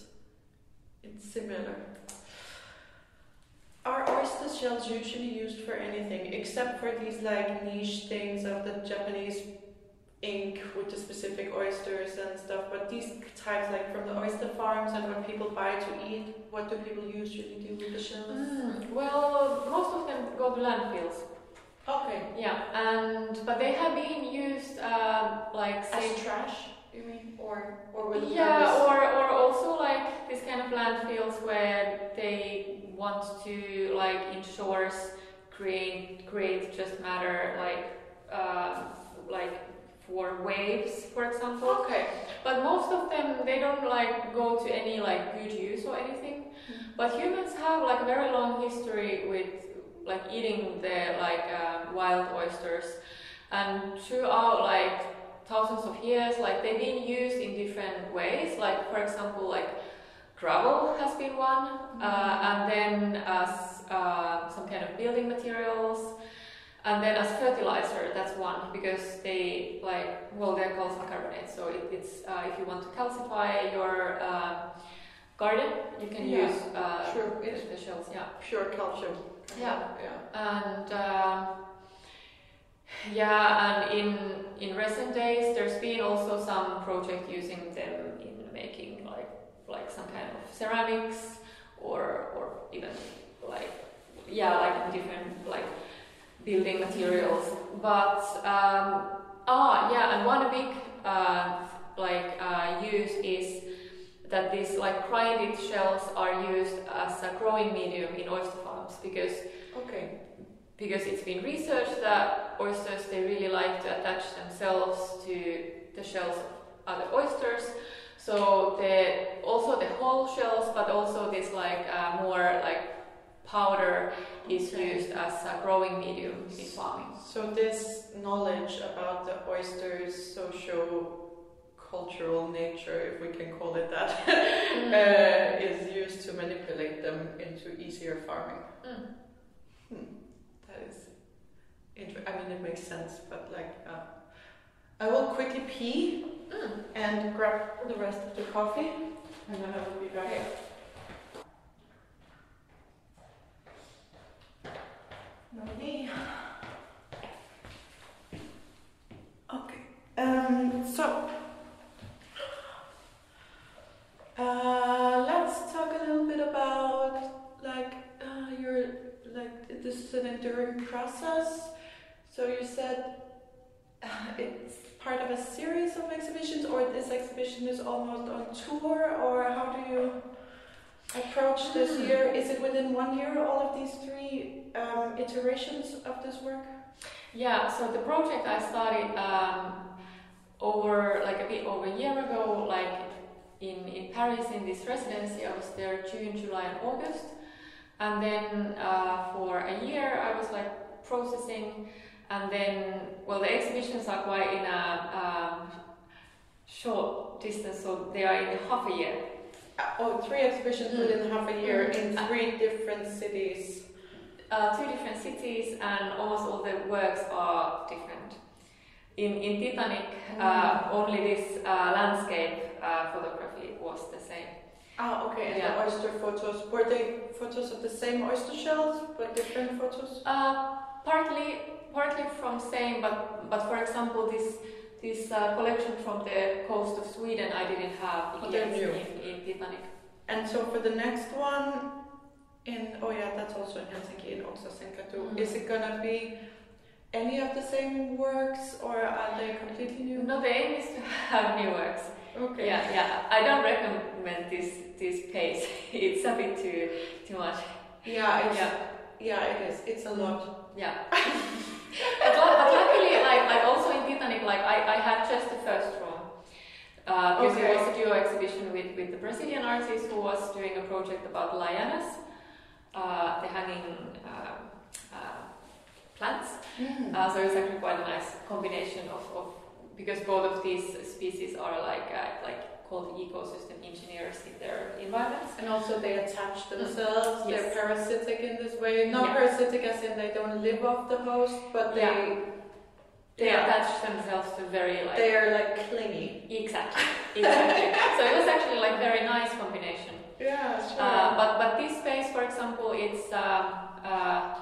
it's similar. Are oyster shells usually used for anything except for these like niche things of the Japanese ink with the specific oysters and stuff? But these types, like from the oyster farms and what people buy to eat, what do people usually do with the shells? Mm, well, most of them go to landfills. Okay. Yeah, and but they have been used uh, like say As trash, you mean, or or with Yeah, purpose? or, or also like this kind of landfills where they want to like in shores create create just matter like uh, like for waves, for example. Okay. But most of them they don't like go to any like good use or anything. But humans have like a very long history with like eating the like uh, wild oysters, and throughout like thousands of years, like they've been used in different ways. Like for example, like gravel has been one, uh, and then as uh, some kind of building materials, and then as fertilizer. That's one because they like well they're calcium carbonate. So it, it's uh, if you want to calcify your uh, garden, you can Yeah, use uh, sure, it's- the shells. Yeah. Pure calcium. Yeah. Yeah. And um, yeah, and in in recent days, there's been also some project using them in making like like some kind of ceramics or or even like yeah like different like building materials. But um, ah yeah, and one big uh, like uh, use is that these like grinded shells are used as a growing medium in oyster farms because Okay. because it's been researched that oysters they really like to attach themselves to the shells of other oysters so the also the whole shells but also this like uh, more like powder is used as a growing medium in farming So this knowledge about the oysters' social cultural nature, if we can call it that, uh, is used to manipulate them into easier farming. Mm. Hmm. That is, inter- I mean, it makes sense, but like, uh, I will quickly pee Mm. and grab the rest of the coffee, and then I will be back. Okay. Okay. Um, so, uh, let's talk a little bit about like uh, your like this is an enduring process. So you said uh, it's part of a series of exhibitions, or this exhibition is almost on tour, or how do you approach this year? Is it within one year all of these three um, iterations of this work? Yeah, so the project I started um, over like a bit over a year ago, like in, in Paris in this residency. I was there June, July, and August, and then uh, for a year I was like processing, and then well the exhibitions are quite in a um, short distance, so they are in half a year. Uh, oh, three exhibitions Mm. within half a year Mm. in three different cities. uh, two different cities, and almost all the works are different. In, in Titanic, uh, only this uh, landscape uh, photography was the same. Ah, okay, and Yeah. the oyster photos. Were they photos of the same oyster shells, but different photos? Uh, partly, partly from same, but but for example, this this uh, collection from the coast of Sweden I didn't have Oh, in, in Titanic. And so for the next one, in oh yeah, that's also in Helsinki in Oksasenkatu. Mm. Is it gonna be any of the same works, or are they completely new? No, the aim is to have new works. Okay. Yeah, yeah. I don't recommend this this pace. it's a bit too too much. Yeah. It's, Yeah. yeah. It is. It's a lot. Yeah. but, but luckily, like like also like I, I had just the first one. Uh, because Okay. it was a duo exhibition with, with the Brazilian artist who was doing a project about lianas, uh, the hanging uh, uh, plants. Mm. Uh, so it's actually quite a nice combination of, of because both of these species are like uh, like called ecosystem engineers in their environments. And also they attach themselves, Yes. they're parasitic in this way. Not Yeah. parasitic as in they don't live off the host, but they Yeah. They Yeah. attach themselves to very like they are like clingy. exactly exactly. so it was actually like very nice combination. Yeah, sure. Uh, but but this space, for example, it's um, uh,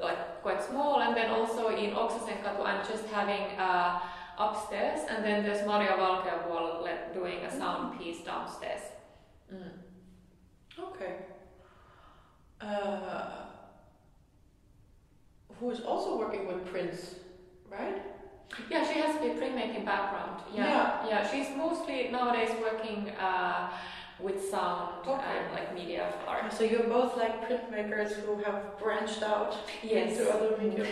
like quite small, and then also in Oksasenkatu, I'm just having uh, upstairs, and then there's Maria Valkeavuol doing a sound piece downstairs. Mm. okay. Uh, who is also working with prints, right? Yeah, she has a printmaking background. Yeah, yeah. She's mostly nowadays working uh, with sound Okay. and like media art. So you're both like printmakers who have branched out Yes. into other mediums.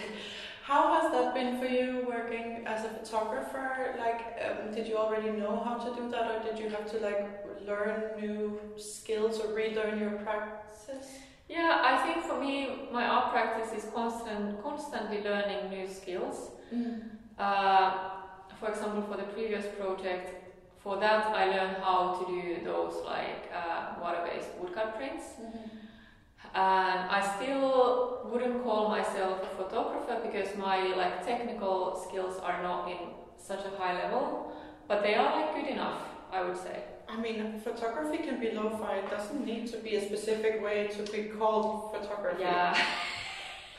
How has that been for you working as a photographer? Like, um, did you already know how to do that, or did you have to like learn new skills or relearn your practices? Yeah, I think for me, my art practice is constant, constantly learning new skills. Uh, for example, for the previous project, for that I learned how to do those like uh, water-based woodcut prints. And I still wouldn't call myself a photographer because my like technical skills are not in such a high level, but they are like good enough, I would say. I mean, photography can be lo-fi. It doesn't need to be a specific way to be called photography. Yeah,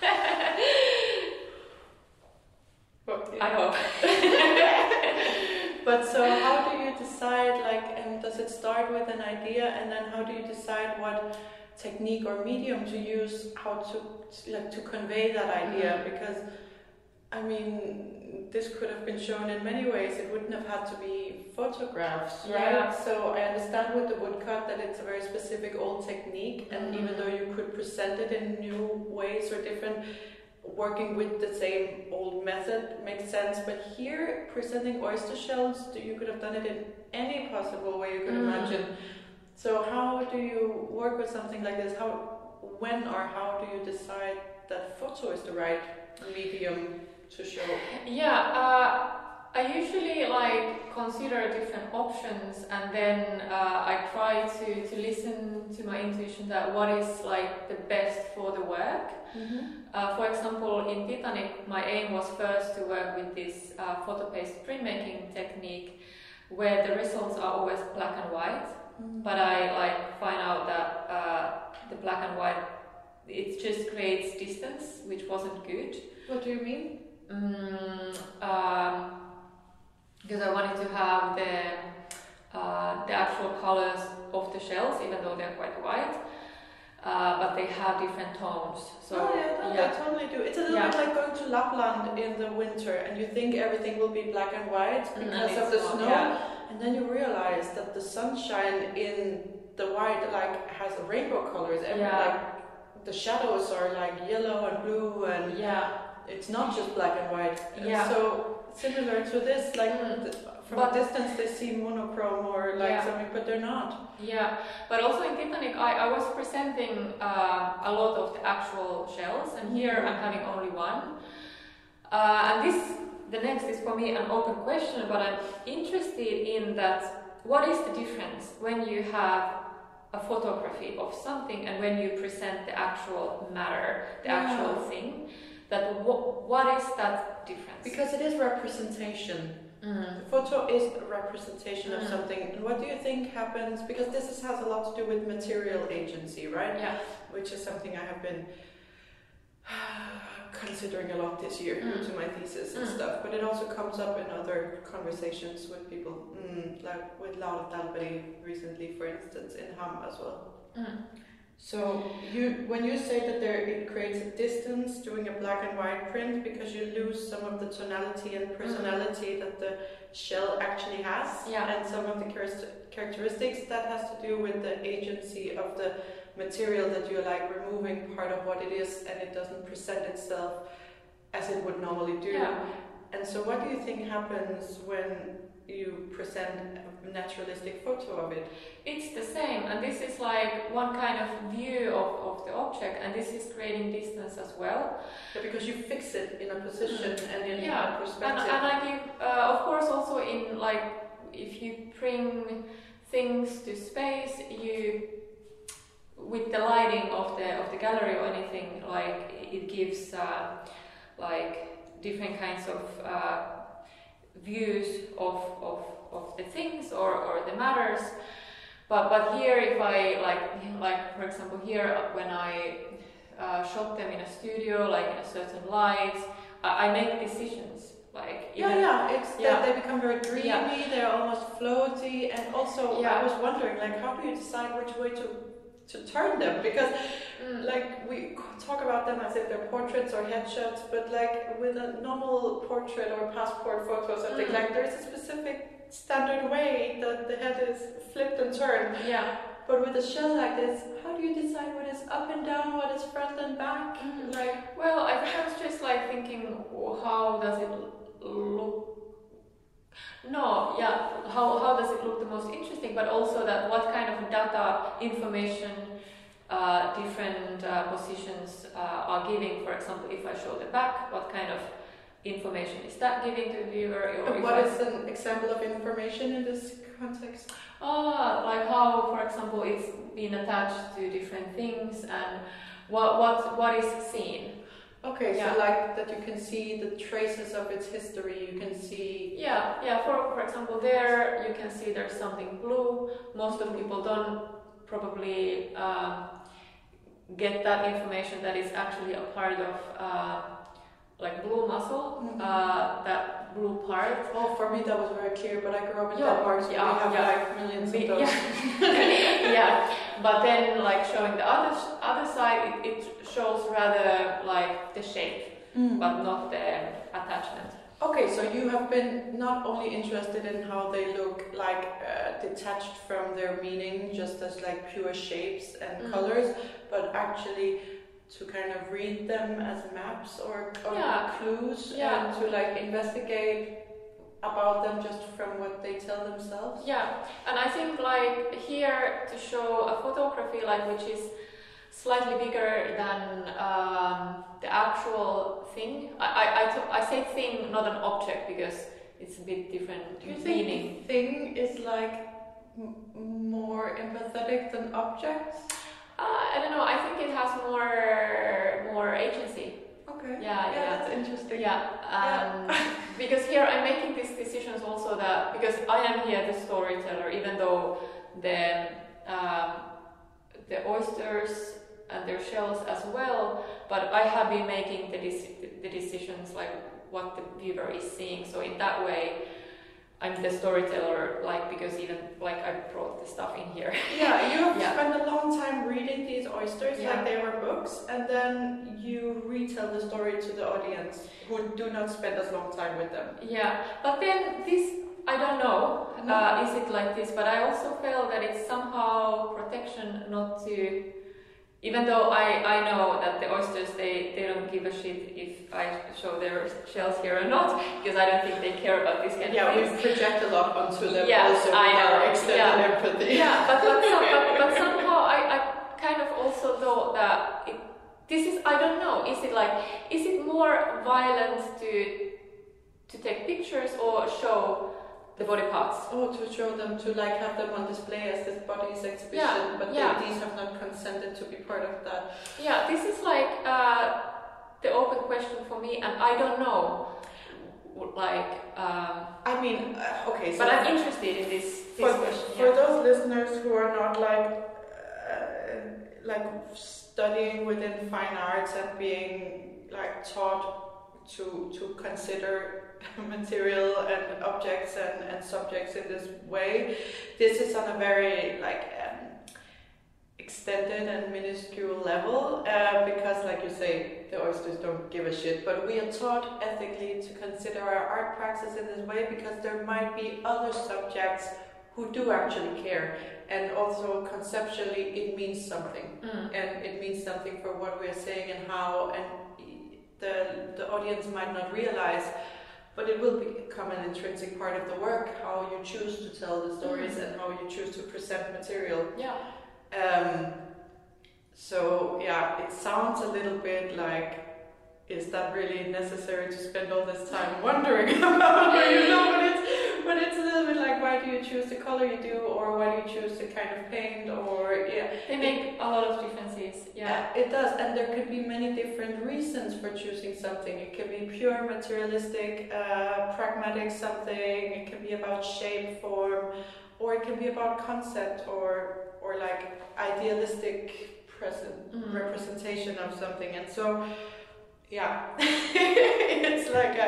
But, I hope. But so, how do you decide? Like, and does it start with an idea, and then how do you decide what technique or medium to use? How to like to convey that idea? Mhm. Because, I mean, this could have been shown in many ways. It wouldn't have had to be photographs, right? Yeah. So I understand with the woodcut that it's a very specific old technique, and Mhm. even though you could present it in new ways or different working with the same old method makes sense, but here presenting oyster shells, you could have done it in any possible way you could Mm. imagine. So how do you work with something like this? How, when or how do you decide that photo is the right medium to show? Yeah, uh, I usually like consider different options and then uh, I try to, to listen to my intuition that what is like the best for the work. Uh, for example, in Titanic, my aim was first to work with this uh, photo-based printmaking technique where the results are always black and white. But I like find out that uh, the black and white it just creates distance, which wasn't good. What do you mean? Mm, um, because I wanted to have the uh, the actual colors of the shells, even though they're quite white, uh, but they have different tones. So oh yeah, no, yeah. they totally do. It's a little Yeah. bit like going to Lapland in the winter and you think everything will be black and white Mm, because and of the snow. yeah. And then you realize that the sunshine in the white like has rainbow colors. Every Yeah. like the shadows are like yellow and blue and yeah, it's not just black and white. Yeah. So similar to this, like Mm. th- from But- a distance they seem monochrome or like Yeah. something, but they're not. yeah. But also in Titanic, I, I was presenting uh, a lot of the actual shells, and here I'm having only one. Uh, and this, the next is for me an open question, but I'm interested in that. What is the difference when you have a photography of something and when you present the actual matter, the Yeah. actual thing? That wh- what is that difference? Because it is representation. Mm. The photo is a representation of Mm. something. And what do you think happens? Because this is, has a lot to do with material agency, right? yeah, Which is something I have been considering a lot this year due Mm. to my thesis and Mm. stuff. But it also comes up in other conversations with people, mm, like with Laura Dalberi recently, for instance, in HAM as well. Mm. So you, when you say that there it creates a distance doing a black and white print because you lose some of the tonality and personality that the shell actually has, Yeah. and some of the character- characteristics that has to do with the agency of the material that you're like removing part of what it is, and it doesn't present itself as it would normally do. yeah. And so, what do you think happens when you present a naturalistic photo of it. It's the same, and this is like one kind of view of, of the object, and this is creating distance as well. Because you fix it in a position and in Yeah, a And, perspective. and I give, uh, of course, also in like if you bring things to space, you with the lighting of the of the gallery or anything like it gives uh, like different kinds of uh, views of, of, of the things or, or the matters but but here if I like like for example here when I uh, shot them in a studio like in a certain light I, I make decisions like yeah, even- yeah, it's Yeah. that they become very dreamy. Yeah. They're almost floaty, and also Yeah. I was wondering, like, how do you decide which way to to turn them? Because Mm. like we talk about them as if they're portraits or headshots, but like with a normal portrait or passport photo or something, Mm. like there's a specific standard way that the head is flipped and turned. yeah But with a shell like this, how do you decide what is up and down, what is front and back? Mm. Like, Well, I was just like thinking, how does it look? No, yeah, how, how does it look the most interesting, but also that what kind of data, information, uh, different uh, positions uh, are giving. For example, if I show the back, what kind of information is that giving to the viewer? Or what is an example of information in this context? Ah, like how, for example, it's been attached to different things and what what what is seen. Okay, Yeah. so like that you can see the traces of its history, you can see. Yeah, yeah. For for example, there you can see there's something blue. Most of people don't probably uh, get that information that is actually a part of uh, like blue mussel. Mhm. Uh, that blue part. Oh, for me that was very clear, but I grew up in Yeah, Denmark, so yeah, we have yeah. like millions of those. yeah. yeah, but then like showing the other other side, it, it shows rather like the shape, Mm. but not the attachment. Okay, so you have been not only interested in how they look like uh, detached from their meaning, just as like pure shapes and Mm. colors, but actually to kind of read them as maps or, or Yeah. clues Yeah. and to like investigate about them just from what they tell themselves. Yeah, and I think like here to show a photography like which is slightly bigger than um, the actual thing. I I, I, say thing, not an object, because it's a bit different Do you think meaning. thing is like m- more empathetic than objects? Uh, I don't know. I think it has more more agency. Okay. Yeah, Yeah, yeah. that's interesting. Yeah, um, because here I'm making these decisions also that because I am here the storyteller, even though the um, the oysters and their shells as well, but I have been making the deci- the decisions like what the viewer is seeing. So in that way, I'm the storyteller, like because even like I brought the stuff in here. Yeah, you have Yeah. Books, and then you retell the story to the audience who do not spend as long time with them. Yeah, but then this, I don't know, No. uh, is it like this? But I also feel that it's somehow protection not to, even though I, I know that the oysters, they, they don't give a shit if I show their shells here or not, because I don't think they care about this kind Yeah, of we project a lot onto them Yeah, also I know, extended yeah. empathy. Yeah, but, but, some, but, but I kind of also thought that it, this is, I don't know, is it like, is it more violent to, to take pictures or show the body parts? Oh, to show them, to like have them on display as this bodies exhibition, Yeah, but yeah. They, these have not consented to be part of that. Yeah, this is like uh, the open question for me, and I don't know. Like, um, I mean, uh, okay, so but I'm interested in this, for, this question. for Yeah. those listeners who are not like like studying within fine arts and being like taught to to consider material and objects and, and subjects in this way. This is on a very like um, extended and minuscule level uh, because like you say the oysters don't give a shit. But we are taught ethically to consider our art practice in this way because there might be other subjects who do actually care and also conceptually it means something Mm. and it means something for what we're saying and how and the the audience might not realize but it will become an intrinsic part of the work how you choose to tell the stories Mm. and how you choose to present material. Yeah. Um, so yeah, it sounds a little bit like, is that really necessary to spend all this time wondering about it? You know, but it's but it's a little bit like, why do you choose the color you do, or why do you choose the kind of paint, or yeah, They make a lot of differences. Yeah. it does, and there could be many different reasons for choosing something. It can be pure materialistic, uh, pragmatic something. It can be about shape, form, or it can be about concept, or or like idealistic present Mhm. representation of something. And so, yeah, it's like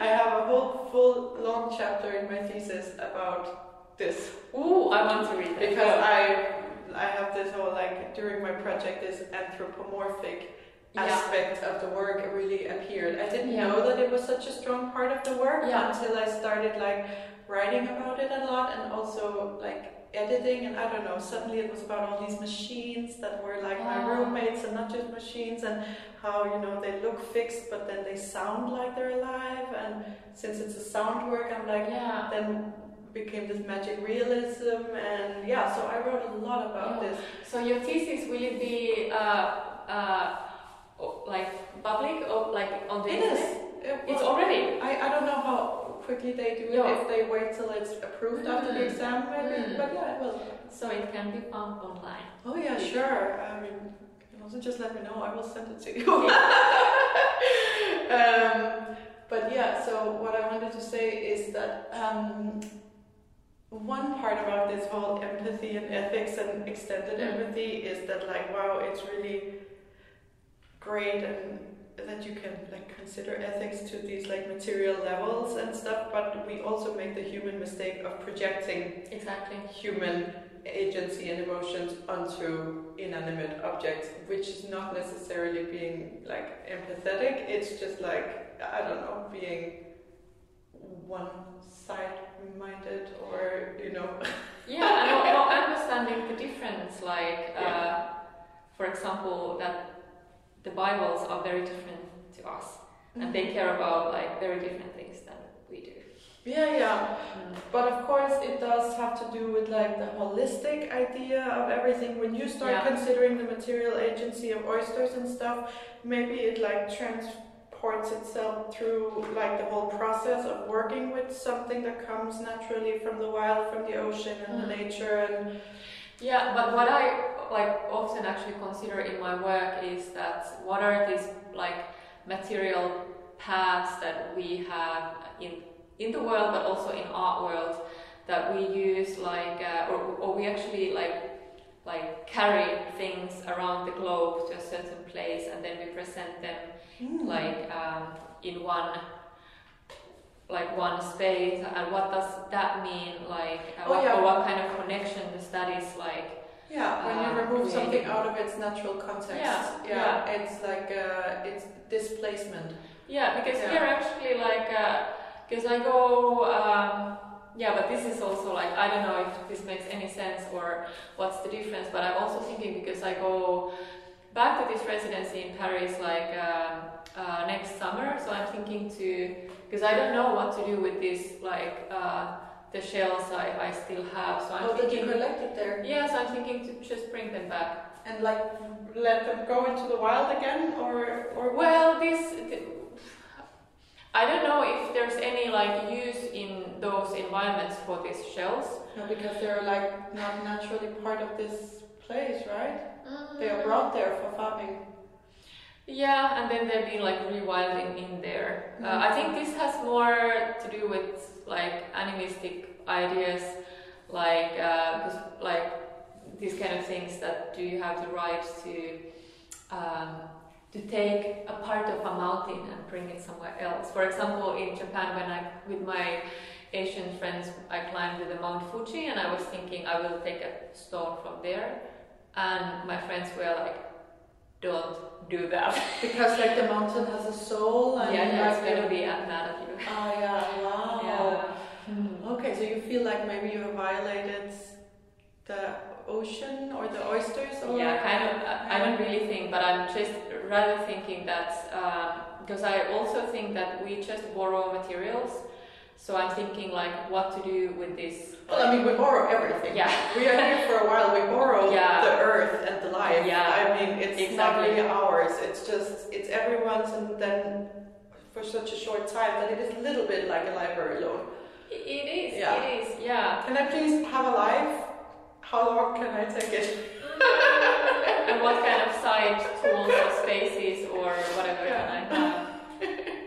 I have a whole full long chapter in my thesis about this Ooh, I want to read that. because I I have this whole like during my project this anthropomorphic yeah. aspect of the work really appeared. I didn't Yeah. know that it was such a strong part of the work Yeah. until I started like writing about it a lot and also like editing and I don't know suddenly it was about all these machines that were like my Oh. roommates and not just machines and how you know they look fixed but then they sound like they're alive and since it's a sound work I'm like Yeah. then became this magic realism and yeah so i wrote a lot about Yeah. this So your thesis will it be uh, uh, like public or like on the it internet? is It It's already. I, I don't know how quickly they do it Yeah. if they wait till it's approved after the Mm. exam maybe Mm. but yeah it will So it can be found online. oh yeah sure i mean you can also just let me know i will send it to you um, but yeah so what i wanted to say is that um, one part about this whole empathy and ethics and extended Mm. empathy is that like wow it's really great and that you can like consider ethics to these like material levels and stuff but we also make the human mistake of projecting Exactly. human agency and emotions onto inanimate objects which is not necessarily being like empathetic it's just like i don't know being one side minded or you know Yeah, and understanding the difference, like, uh, Yeah. for example, that the bivalves are very different to us, and they care about like very different things than we do. yeah yeah Mm. But of course, it does have to do with like the holistic idea of everything. When you start Yeah. considering the material agency of oysters and stuff, maybe it like transports itself through like the whole process of working with something that comes naturally from the wild, from the ocean and the Mm. nature and Yeah, but what I like often actually consider in my work is that what are these like material paths that we have in in the world, but also in art world that we use like uh, or, or we actually like like carry things around the globe to a certain place and then we present them like um, in one like one space. And what does that mean? Like uh, Oh, what, yeah. or what kind of connection does that is like yeah, when you Uh, remove something out of its natural context, Yeah, yeah, it's like uh, it's displacement. yeah because here actually like because i go um, yeah but this is also like i don't know if this makes any sense or what's the difference but i'm also thinking because i go back to this residency in paris like um, uh, next summer so i'm thinking to because i don't know what to do with this like uh, the shells I, I still have so i'm Oh, that you thinking collected there. yeah so i'm thinking to just bring them back and like let them go into the wild again or or Well, this. th- I don't know if there's any like use in those environments for these shells. no because they're like not naturally part of this place right they are mm. brought there for farming Yeah, and then they've been like rewilding in there. Uh, I think this has more to do with like animistic ideas, like because like these kind of things that do you have the right to um, to take a part of a mountain and bring it somewhere else. For example, in Japan, when I with my Asian friends, I climbed the Mount Fuji, and I was thinking I will take a stone from there, and my friends were like, "Don't do that." because like the mountain has a soul and yeah, yeah, it's gonna be mad at you. oh yeah wow Yeah. okay so you feel like maybe you have violated the ocean or the oysters or Yeah, kind of. I- I don't really think, but I'm just rather thinking that um, because I also think that we just borrow materials. So I'm thinking like what to do with this. Well, I mean, we borrow everything. Yeah. We are here for a while. We borrow Yeah. the earth and the life. Yeah. I mean, it's Exactly. not really ours. It's just, it's everyone's, and then for such a short time that it is a little bit like a library loan. It is. Yeah. It is. Yeah. Can I please have a life? How long can I take it? and what kind of side tools or spaces or whatever Yeah. can I have?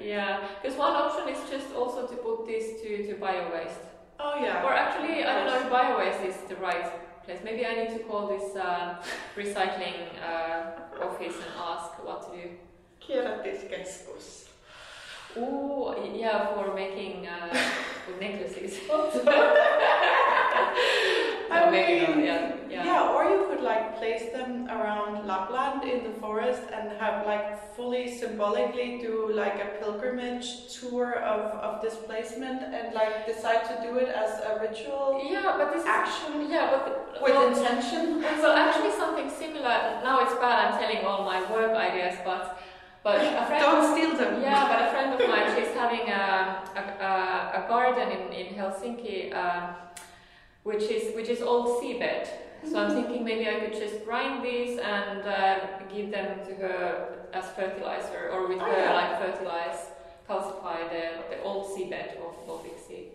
Yeah, because one option is just also to put this to, to bio waste. Oh yeah. Or actually, I don't know if bio waste is the right place. Maybe I need to call this uh, recycling uh, office and ask what to do. Kierrätyskeskus. Ooh, yeah, for making uh, necklaces. I No, maybe not, mean, yeah, yeah. yeah, or you could like place them around Lapland in the forest and have like fully symbolically do like a pilgrimage tour of, of displacement and like decide to do it as a ritual Yeah, but this is action yeah, but with well, intention. Well, actually, something similar. Now it's bad. I'm telling all my work ideas, but but a friend. Don't steal them. yeah, but a friend of mine, she's having a a, a, a garden in in Helsinki, uh, which is which is all seabed. So I'm thinking maybe I could just grind these and uh, give them to her as fertilizer, or with Oh, her yeah. like fertilize, calcify the the old seabed of Baltic Sea.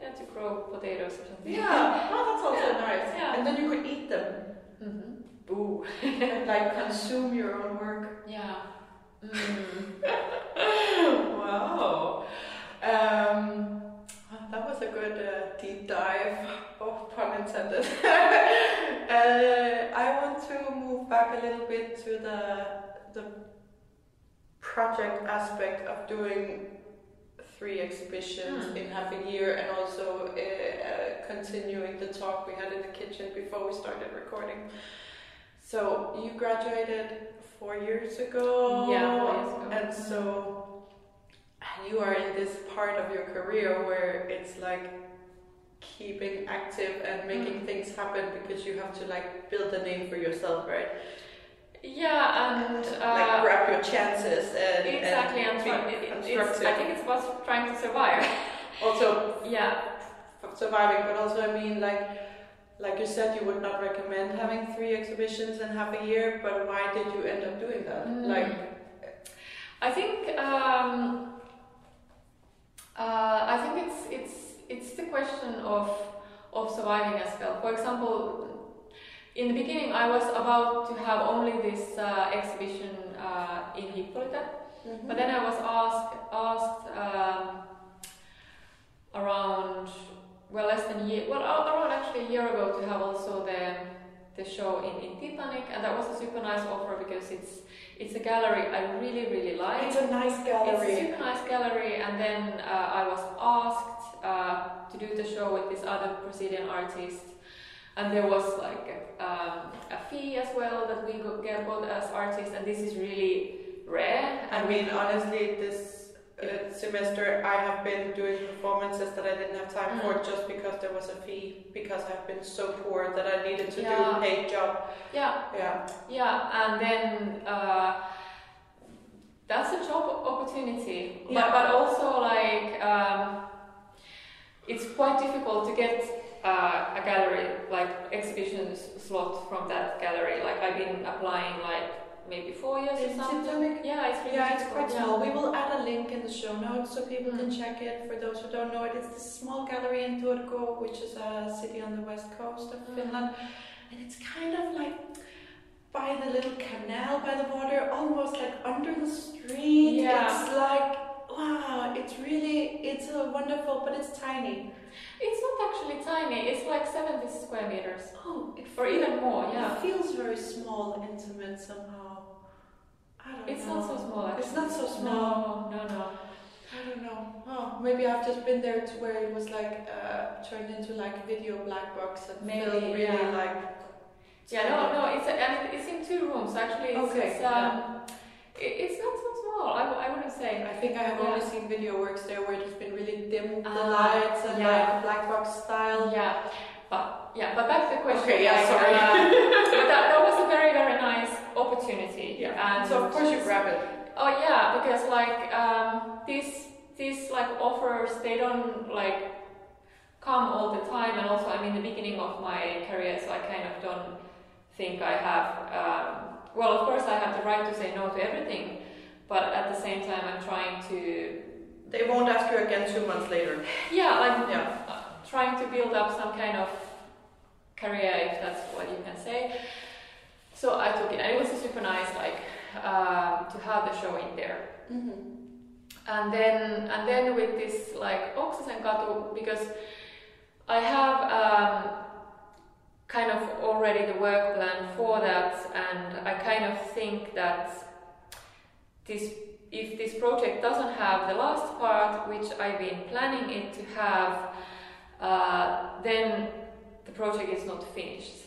Yeah, to grow potatoes or something. Yeah, oh, that's also nice. Yeah. And then you could eat them Mm-hmm. Ooh. and like consume your own work. Yeah. Mm. wow. Um, that was a good uh, deep dive, oh, pun intended. uh, I want to move back a little bit to the the project aspect of doing three exhibitions Mm. in half a year and also uh, uh, continuing the talk we had in the kitchen before we started recording. So you graduated four years ago. Yeah, four years ago. And so you are in this part of your career where it's like keeping active and making Mm. things happen because you have to like build a name for yourself, right? Yeah, and uh, like grab your chances and exactly. and And be it's. I think it's about trying to survive. also yeah. surviving, but also I mean like like you said, you would not recommend having three exhibitions in half a year, but why did you end up doing that? Mm. Like I think um, uh, I think it's it's it's the question of of surviving as well. For example, in the beginning, I was about to have only this uh, exhibition uh, in Hippolyte, but then I was asked asked um, around well less than a year well around actually a year ago to have also the the show in, in Titanik, and that was a super nice offer because it's it's a gallery I really really like. it's a nice gallery. It's a super nice gallery, and then uh, I was asked uh, to do the show with this other Brazilian artist, and there was like um, a fee as well that we got, get got as artists, and this is really rare. I And mean, honestly, this uh, semester I have been doing performances that I didn't have time for Mm. just because there was a fee because I've been so poor that I needed to do a paid job. yeah, Yeah. yeah, and then uh, that's a job opportunity, Yeah. but but also like um, it's quite difficult to get uh, a gallery like exhibition slot from that gallery. Like I've been applying like maybe four years or something. Yeah, it's really Yeah, it's quite yeah. small. We will add a link in the show notes so people can Mm. check it. For those who don't know it, it's this small gallery in Turku, which is a city on the west coast of Mm. Finland, and it's kind of like by the little canal by the water, almost like under the street. Yeah. It's like wow, it's really it's a wonderful, but it's tiny. It's not actually tiny. It's like 70 square meters, Oh, it or even more. Yeah, It feels very small, intimate somehow. It's know. not so small. Actually. It's not so small. No, no, no. I don't know. Oh, maybe I've just been there to where it was like uh, turned into like video black box and Maybe, felt really yeah. like. Yeah, no, no. It's a, and it's in two rooms. Actually, it's, Okay, it's um, it, it's not so small. I, w- I wouldn't say. I think I have Yeah. only seen video works there where it's been really dim the Ah, lights and yeah. like black box style. Yeah, but yeah, but back to the question. Okay, yeah, like, sorry. uh, but that, that was a very very nice opportunity. And So of course you grab it. Oh yeah, because like um, these these like offers they don't like come all the time, and also I'm in the beginning of my career, so I kind of don't think I have. Um, well, of course I have the right to say no to everything, but at the same time I'm trying to They won't ask you again two months later. yeah like Yeah. uh, trying to build up some kind of career if that's what you can say. So I took it, and it was super nice um, to have the show in there. Mm-hmm. and then and then with this like Oksasenkatu because I have um, kind of already the work plan for that and I kind of think that this if this project doesn't have the last part which I've been planning it to have uh, then the project is not finished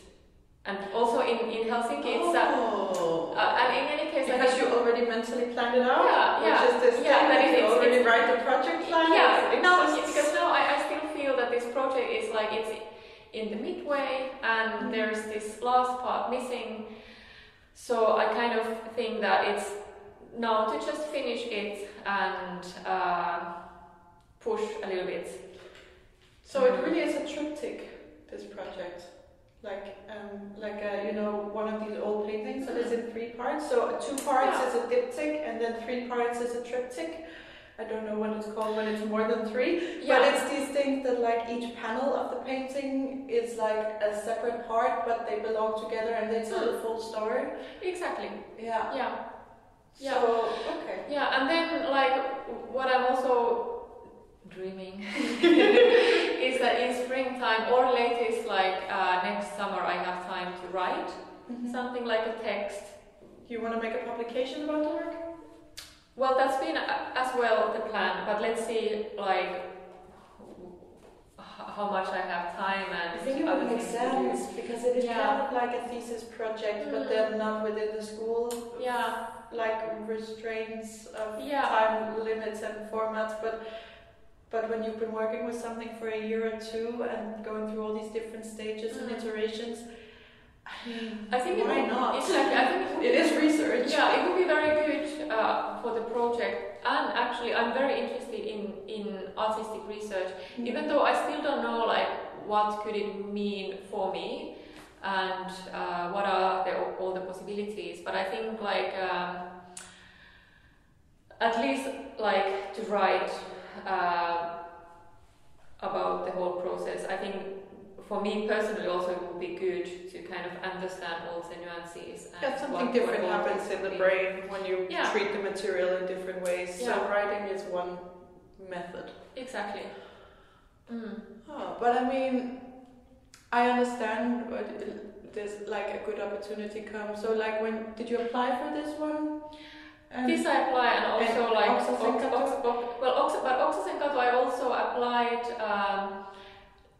and also in, in Helsinki it's uh, oh. uh, and in any case I because you already mentally planned it out, Yeah, yeah. is this Yeah, that you it's- already it's- write the project plan. Yeah, it no, because now I, I still feel that this project is like it's in the midway and there's this last part missing. So I kind of think that it's now to just finish it and uh, push a little bit. So it really is a triptych, this project. Like, um, like a, you know, one of these old paintings that is in mm-hmm. three parts. So uh, two parts Yeah. is a diptych, and then three parts is a triptych. I don't know what it's called when it's more than three, but it's these things that like each panel of the painting is like a separate part, but they belong together and they tell a mm. full story. exactly. Yeah. Yeah. Yeah. So okay. Yeah, and then like what I'm also dreaming is that in springtime or latest like uh, next summer I have time to write Mhm. something like a text. You want to make a publication about the work? Well, that's been uh, as well the plan, but let's see like how much I have time and I think it would make things to do. sense because it is Yeah. kind of like a thesis project, but Mm. then not within the school. Yeah, Like restraints of Yeah. time limits and formats, but but when you've been working with something for a year or two and going through all these different stages and Mm. iterations, I mean, I think it why would, not? Exactly, I think it would It is research. Yeah, it would be very good uh, for the project, and actually, I'm very interested in in artistic research. Mm. Even though I still don't know like what could it mean for me, and uh, what are the, all the possibilities. But I think like um, at least like to write uh, about the whole process. I think for me personally also it would be good to kind of understand all the nuances. And Yeah, something what- different what happens in the be. brain when you Yeah. treat the material in different ways. So writing is one method. Exactly. Mm. Oh, but I mean, I understand there's like a good opportunity comes. So like when did you apply for this one? And This I apply and also and like Oksasenkatu? Ox, Ox, Ox, well Ox, but Oksasenkatu I also applied um,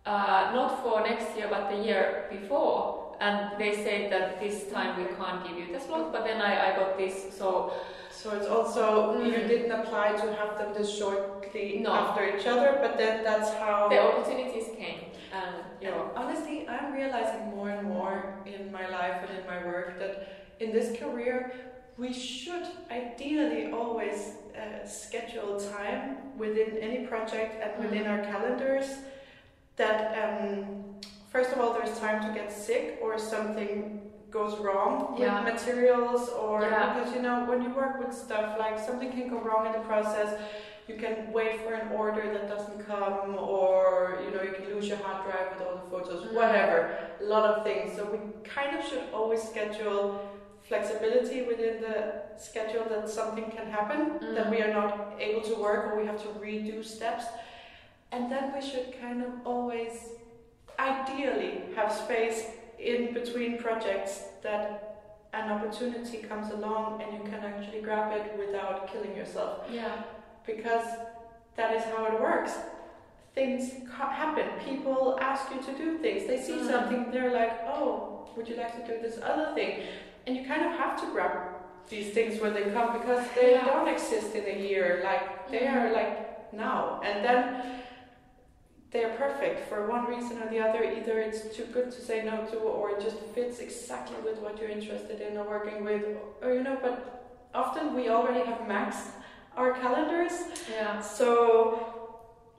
uh, not for next year but the year before and they said that this time we can't give you the slot but then I, I got this so so it's also you Mm. didn't apply to have them this shortly No. after each other, but then that's how. the opportunities came and you know honestly, I'm realizing more and more in my life and in my work that in this career, we should ideally always uh, schedule time within any project and within Mm. our calendars. That um, first of all, there's time to get sick or something goes wrong Yeah. with materials, or Yeah. because you know when you work with stuff like something can go wrong in the process you can wait for an order that doesn't come or you know you can lose your hard drive with all the photos Mm. whatever a lot of things so we kind of should always schedule flexibility within the schedule that something can happen that Mm. we are not able to work or we have to redo steps and then we should kind of always ideally have space in between projects that an opportunity comes along and you can actually grab it without killing yourself yeah because that is how it works. Things ca- happen. People ask you to do things. They see Mm. something, they're like, "Oh, would you like to do this other thing?" And you kind of have to grab these things when they come because they Yeah. don't exist in a year. Like they Mhm. are like now, and then they are perfect for one reason or the other. Either it's too good to say no to, or it just fits exactly with what you're interested in or working with, or you know. But often we already have maxed our calendars, Yeah. so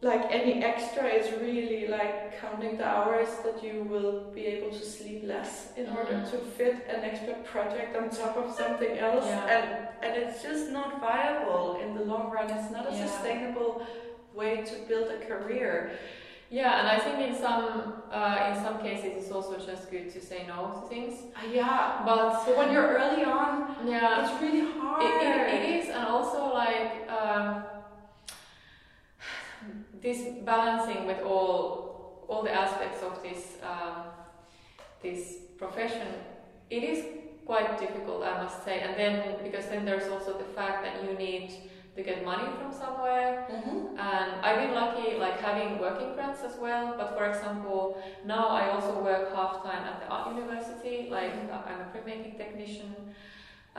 like any extra is really like counting the hours that you will be able to sleep less in order Mm. to fit an extra project on top of something else Yeah. and and it's just not viable in the long run it's not a Yeah. sustainable way to build a career Yeah, and I think in some uh, in some cases it's also just good to say no to things. Uh, yeah But but when you're early on yeah, it's really hard It, it, it is, and also like um, this balancing with all all the aspects of this um, this profession, it is quite difficult, I must say. And then because then there's also the fact that you need to get money from somewhere, Mhm. and I've been lucky, like having working grants as well. But for example, now I also work half time at the art university. Like I'm a printmaking technician,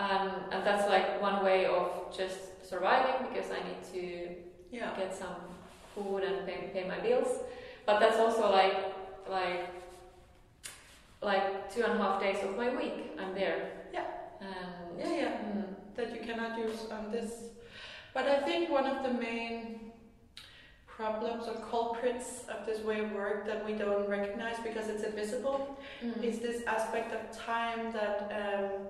um, and that's like one way of just surviving because I need to yeah get some food and pay, pay my bills. But that's also like like like two and a half days of my week. I'm there. Yeah. And yeah yeah mm, that you cannot use on this. But I think one of the main problems or culprits of this way of work that we don't recognize because it's invisible mm, is this aspect of time that um,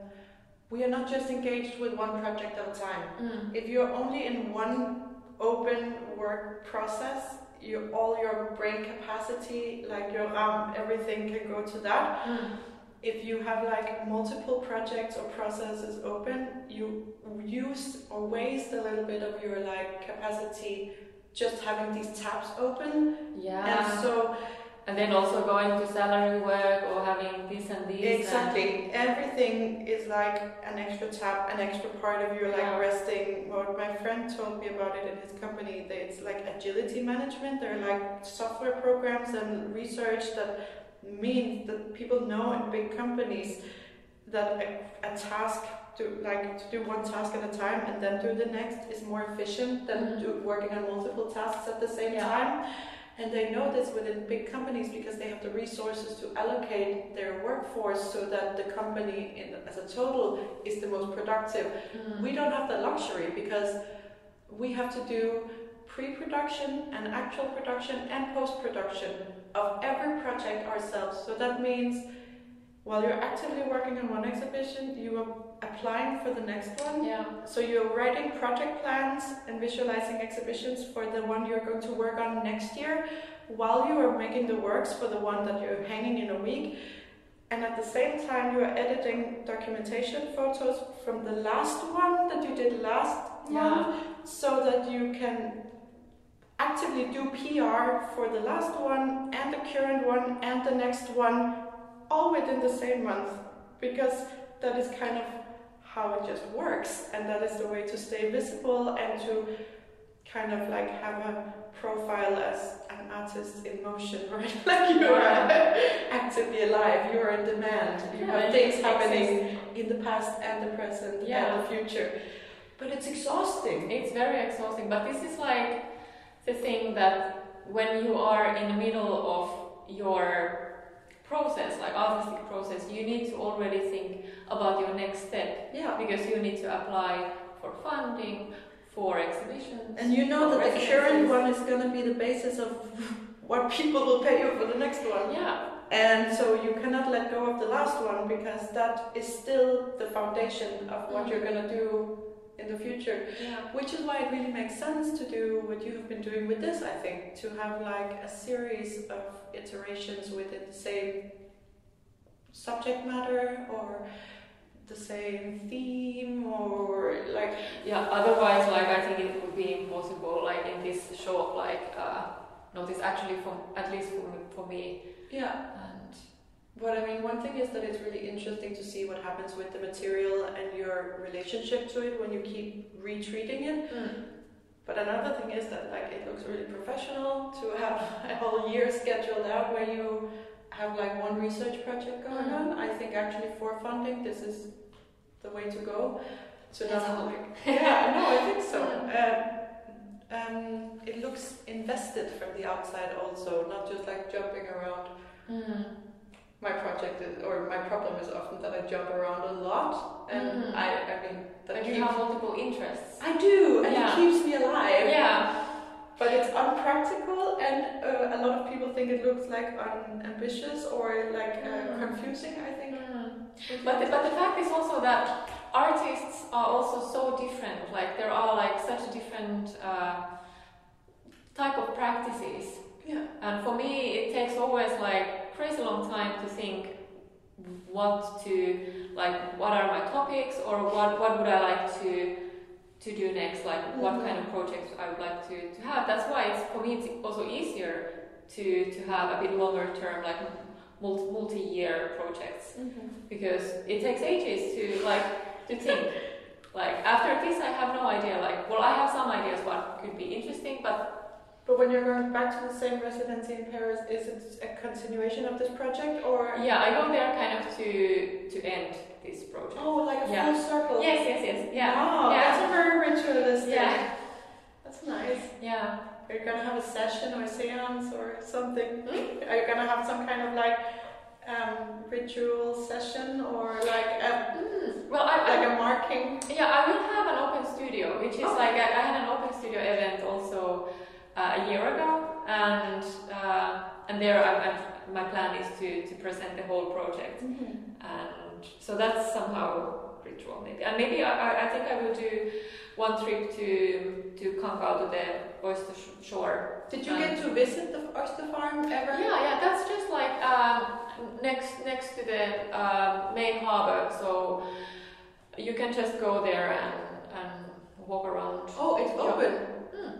we are not just engaged with one project at a time. mm, If you're only in one open work process, you, all your brain capacity, like your RAM, everything can go to that mm. if you have like multiple projects or processes open, you use or waste a little bit of your like capacity just having these tabs open. Yeah. And so And then also going to salary work or having this and this. exactly everything is like an extra tap, an extra part of your like Yeah. resting. What my friend told me about it in his company, that it's like agility management. There are like software programs and research that means that people know in big companies that a, a task to like to do one task at a time and then do the next is more efficient than Mhm. do, working on multiple tasks at the same Yeah. time. And they know this within big companies because they have the resources to allocate their workforce so that the company in, as a total is the most productive. Mm. We don't have that luxury because we have to do pre-production and actual production and post-production of every project ourselves. So that means while you're actively working on one exhibition, you are applying for the next one. Yeah. So you're writing project plans and visualizing exhibitions for the one you're going to work on next year, while you are making the works for the one that you're hanging in a week. And at the same time, you are editing documentation photos from the last one that you did last month, so that you can actively do PR for the last one and the current one and the next one, all within the same month, because that is kind of how it just works, and that is the way to stay visible and to kind of like have a profile as an artist in motion, right? like you are actively alive, you are in demand, you Yeah, have things happening in the past and the present Yeah. and the future. But it's exhausting. It's very exhausting, but this is like the thing that when you are in the middle of your process, like artistic process, you need to already think about your next step Yeah. because you need to apply for funding, for exhibitions. And you know that the current one is going to be the basis of what people will pay you for the next one. Yeah, And so you cannot let go of the last one because that is still the foundation of what Mhm. you're going to do in the future. yeah, Which is why it really makes sense to do what you have been doing with this, I think, to have like a series of iterations within the same subject matter or the same theme or like yeah. Otherwise, like I think it would be impossible, like in this short, like uh, notice actually from at least for me, for me. yeah And But I mean, one thing is that it's really interesting to see what happens with the material and your relationship to it when you keep retreating it. But another thing is that like it looks really professional to have a whole year scheduled out where you have like one research project going Mm. on. I think actually for funding, this is the way to go. It's not like yeah, no, I think so. Um, um, it looks invested from the outside also, not just like jumping around. Mm. my project is, or my problem is often that I jump around a lot, and Mhm. I, I mean, that But you have multiple interests. I do, and Yeah. it keeps me alive. Yeah. But it's unpractical, and uh, a lot of people think it looks like unambitious or like uh, Mm. confusing. I think. But the, but the fact is also that artists are also so different. Like there are like such a different uh, type of practices. yeah. And for me, it takes always like crazy long time to think what to like. What are my topics, or what what would I like to to do next? Like what Mhm. kind of projects I would like to, to have. That's why it's for me it's also easier to to have a bit longer term like multi multi year projects because it takes ages to like to think. like after this, I have no idea. Like, well, I have some ideas what could be interesting, but But when you're going back to the same residency in Paris, is it a continuation of this project or? yeah, I go there kind of to to end this project. Oh, like a Yeah. full circle. Yes, yes, yes. Yeah, Wow, Yeah. that's a very ritualistic. yeah, That's nice. yeah. Are you gonna have a session or a seance or something? Hmm? Are you gonna have some kind of like um, ritual session or like a, Mm. Well, I, I like a marking? Yeah, I will have an open studio, which is Okay. like I, I had an open studio event also uh, a year ago, and uh, and there I, I, my plan is to, to present the whole project, and so that's somehow ritual maybe, and maybe I, I- think I will do one trip to to Cancale to the oyster sh- shore. Did you Um, get to visit the oyster farm ever? Yeah, yeah, that's just like um, next next to the um, main harbor, so you can just go there and and walk around. Oh, it's open. Mm.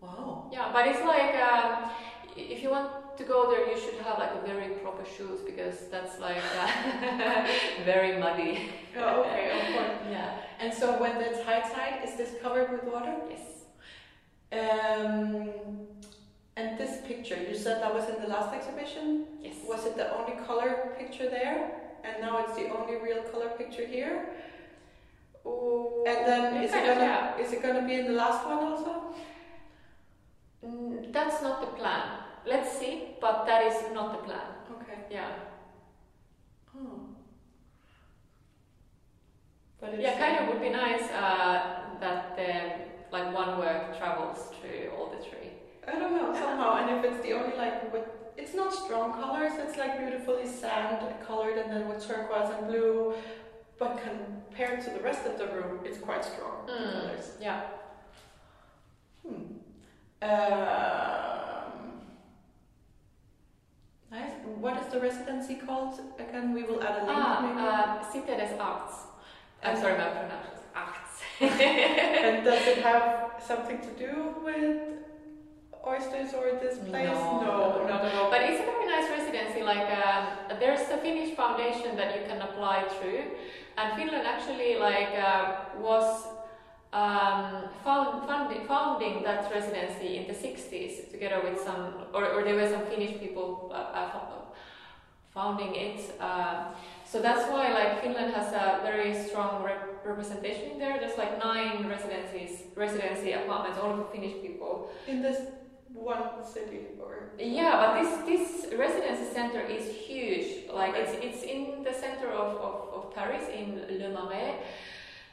Wow. Yeah, but it's like um, if you want to go there, you should have like a very proper shoes because that's like uh, very muddy. Oh, okay, of course. Yeah. And so when it's high tide, is this covered with water? Yes. Um, and this picture, you said that was in the last exhibition. Yes. Was it the only color picture there? And now it's the only real color picture here? Ooh, And then is it gonna yeah. is it gonna be in the last one also? Mm, that's not the plan. Let's see, but that is not the plan. Okay. Yeah. Oh. But it's Yeah, kind of would be nice uh, that the, like one work travels through all the three. I don't know somehow, and if it's the only like with it's not strong colors, it's like beautifully sand colored and then with turquoise and blue, but compared to the rest of the room, it's quite strong Mm. colors. Yeah. Hmm. Um, nice. What is the residency called again? We will add a link maybe. Ah, uh, Cité des Arts. I'm sorry, my pronunciation Arts. and does it have something to do with oysters or this place? No, no, not at all. But it's a very nice residency. Like um, there's a Finnish foundation that you can apply through, and Finland actually like uh, was um, found, founding, founding that residency in the 60s together with some, or, or there were some Finnish people uh, uh, founding it. Uh, so that's why like Finland has a very strong rep- representation there. There's like nine residencies, residency apartments, all for Finnish people. in this one city or Yeah, but this this residency center is huge. Like it's it's in the center of, of, of Paris in Le Marais.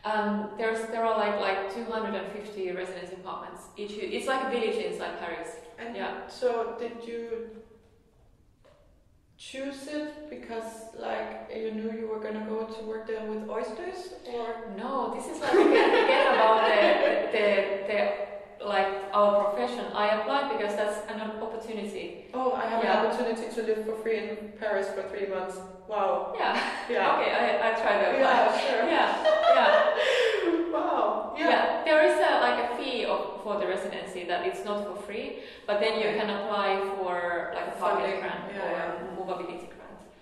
Um, there's there are like like 250 residence apartments. Each it's like a village inside Paris. and Yeah. so did you choose it because like you knew you were gonna go to work there with oysters or No, this is like again, again about the, the the like our profession. I applied because that's an opportunity. oh I have Yeah. an opportunity to live for free in Paris for three months wow Yeah. yeah Okay, I I tried to apply. yeah sure Yeah. Yeah. wow Yeah. yeah, there is a, like a fee of, for the residency that it's not for free, but then you can apply for like a Funding, grant yeah, or yeah. movability.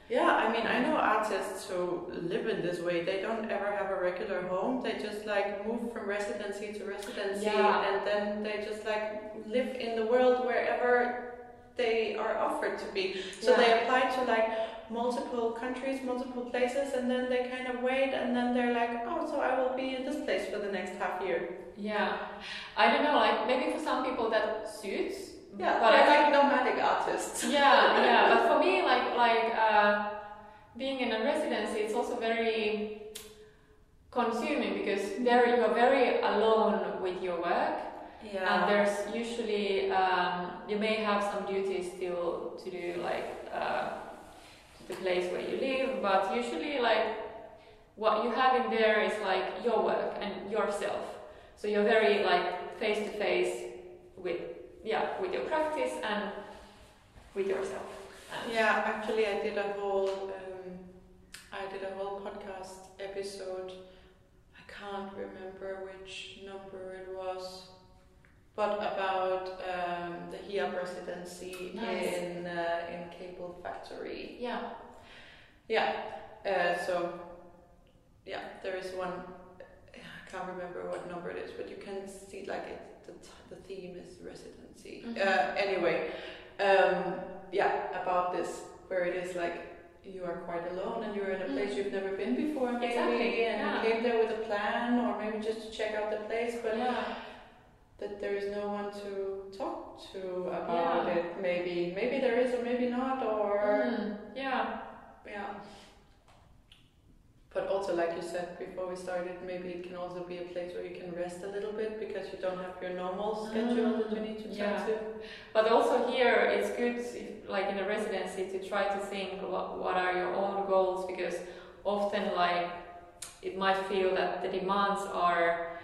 Yeah, I mean, I know artists who live in this way. They don't ever have a regular home. They just like move from residency to residency, Yeah. and then they just like live in the world wherever they are offered to be. So Yeah. they apply to like multiple countries, multiple places, and then they kind of wait, and then they're like, oh, so I will be in this place for the next half year. Yeah, I don't know, like maybe for some people that suits. Yeah, but I like nomadic artists. yeah, yeah. But for me, like like uh, being in a residency, it's also very consuming because there you are very alone with your work. Yeah. And there's usually um, you may have some duties still to do, like uh, the place where you live, but usually like what you have in there is like your work and yourself. So you're very like face to face with yeah with your practice and with yourself. And Yeah, actually, I did a whole, um, I did a whole podcast episode. I can't remember which number it was, but about um, the HIAP residency Nice. in uh, in Cable Factory. yeah, Yeah. Uh, so, yeah, there is one. I can't remember what number it is, but you can see like it. The, t- the theme is residency. Mhm. Uh, anyway, um, yeah, about this where it is like you are quite alone and you're in a place you've never been before, maybe, Exactly, and yeah. you came there with a plan or maybe just to check out the place, but yeah, that there is no one to talk to about Yeah. it. Maybe, maybe there is or maybe not, or Mm, yeah, yeah. But also, like you said before we started, maybe it can also be a place where you can rest a little bit because you don't have your normal ah, schedule that you need to Yeah. to. But also here, it's good, if, like in a residency, to try to think what, what are your own goals because often, like, it might feel that the demands are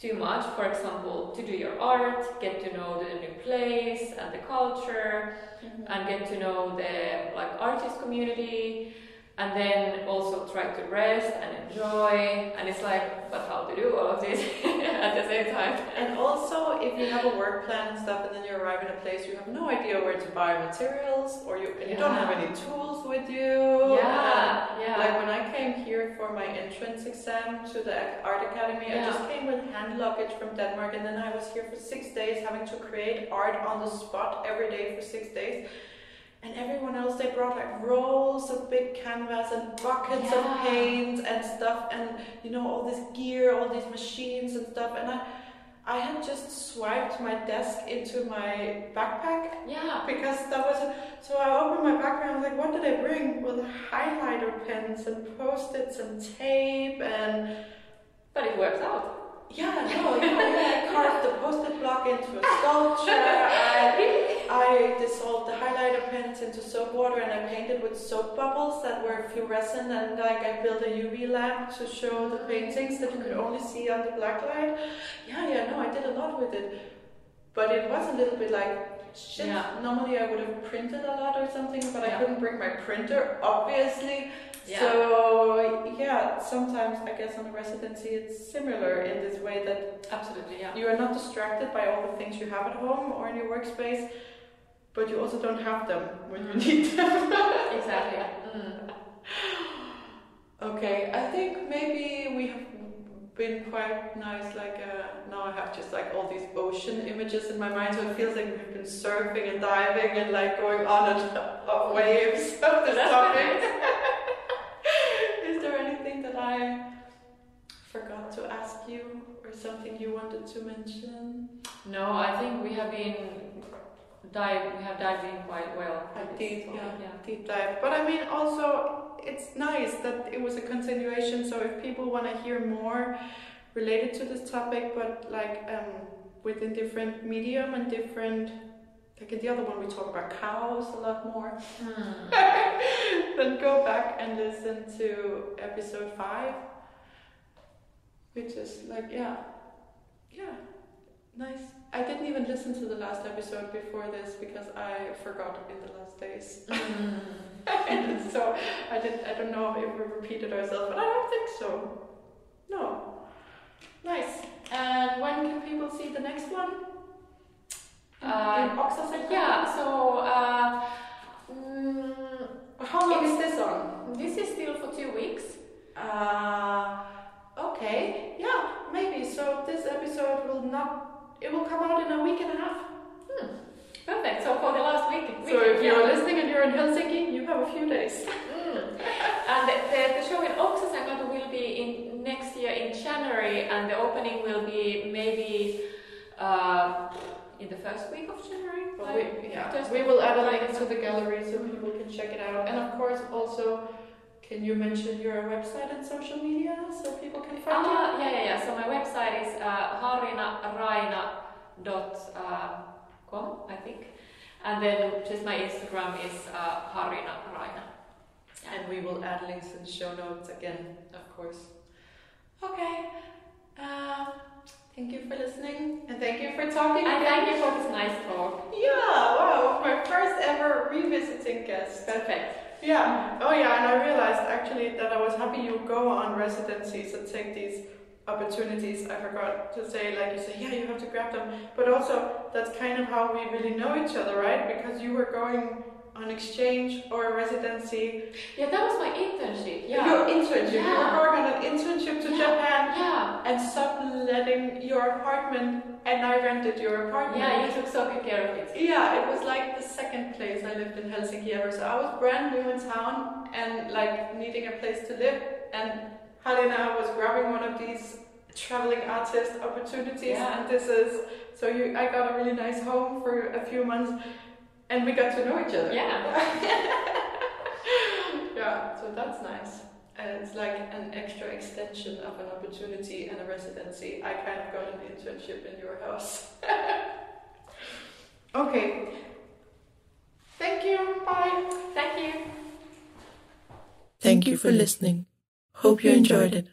too much. For example, to do your art, get to know the new place and the culture, mm-hmm. and get to know the like artist community, and then also try to rest and enjoy. And it's like, but how to do all of this at the same time? And also, if you have a work plan and stuff, and then you arrive in a place, you have no idea where to buy materials, or you and you don't have any tools with you. Yeah, uh, yeah. Like when I came here for my entrance exam to the art academy, I just came with hand luggage from Denmark, and then I was here for six days having to create art on the spot every day for six days. And everyone else, they brought like rolls of big canvas and buckets of Yeah. paint and stuff, and you know all this gear, all these machines and stuff. And I, I had just swiped my desk into my backpack yeah. because that was so I opened my backpack and I was like, what did I bring? With highlighter pens and post-its and tape and But it works out. yeah, no, yeah, yeah. I carved the post-it block into a sculpture. I, I dissolved the highlighter pens into soap water and I painted with soap bubbles that were fluorescent and like I built a UV lamp to show the paintings that you could only see on the black light. Yeah, yeah, no, I did a lot with it. But it was a little bit like shit. Yeah. Normally I would have printed a lot or something, but I couldn't bring my printer, obviously. Yeah. So yeah, sometimes I guess on a residency it's similar in this way that Absolutely, yeah. you are not distracted by all the things you have at home or in your workspace, but you also don't have them when you need them. Exactly. Mm. okay, I think maybe we have been quite nice. Like uh, now I have just like all these ocean images in my mind, so it feels like we've been surfing and diving and like going on and off waves of this That's topic. Is there anything that I forgot to ask you or something you wanted to mention? No, I think we have been dive. We have dived in quite well. I did, topic, yeah, deep dive. But I mean, also, it's nice that it was a continuation. So if people want to hear more related to this topic, but like um, within different medium and different, like in the other one, we talk about cows a lot more. Hmm. then go back and listen to episode five, which is like, yeah, yeah, nice. I didn't even listen to the last episode before this because I forgot in the last days. Mm. and so I did. I don't know if we repeated ourselves, but I don't think so. No. Nice. And when can people see the next one? Uh, in Oxford? Yeah. So. Uh, mm, How long is this on? this is still for two weeks. Uh, okay. Yeah, maybe. So this episode will not. It will come out in a week and a half. Perfect. So for the last week. So if you're yeah. listening and you're in Helsinki, you have a few days. Mm. And the, the, the show in Oksasenkatu will be in next year in January, and the opening will be maybe uh, in the first week of January. Like, we, yeah, we will add a link to the gallery so people can check it out. And of course, also Can you mention your website and social media so people can find you? Uh, yeah, yeah, yeah. So my website is uh, harinaraina.com, I think. And then just my Instagram is uh, Harriina Räinä. And we will add links in the show notes again, of course. Okay. Uh, thank you for listening and thank you for talking. And again. thank you for this nice talk. Yeah, wow, my first ever revisiting guest. Perfect. Yeah. Oh, yeah. And I realized actually that I was happy you go on residencies and take these opportunities. I forgot to say, like you say, yeah, you have to grab them. But also, that's kind of how we really know each other, right? Because you were going on exchange or a residency. Yeah, that was my internship. Yeah. Your internship. You Yeah. were going on an internship to Yeah. Japan Yeah. and subletting your apartment, and I rented your apartment. Yeah, you took so good care of it. Yeah, it was like the second place I lived in Helsinki ever. So I was brand new in town and like needing a place to live. And Harriina was grabbing one of these traveling artist opportunities. Yeah. And this is so you. I got a really nice home for a few months, and we got to know each other. Yeah. yeah. So that's nice. And it's like an extra extension of an opportunity and a residency. I kind of got an internship in your house. okay. Thank you. Bye. Thank you. Thank you for listening. Hope you enjoyed it.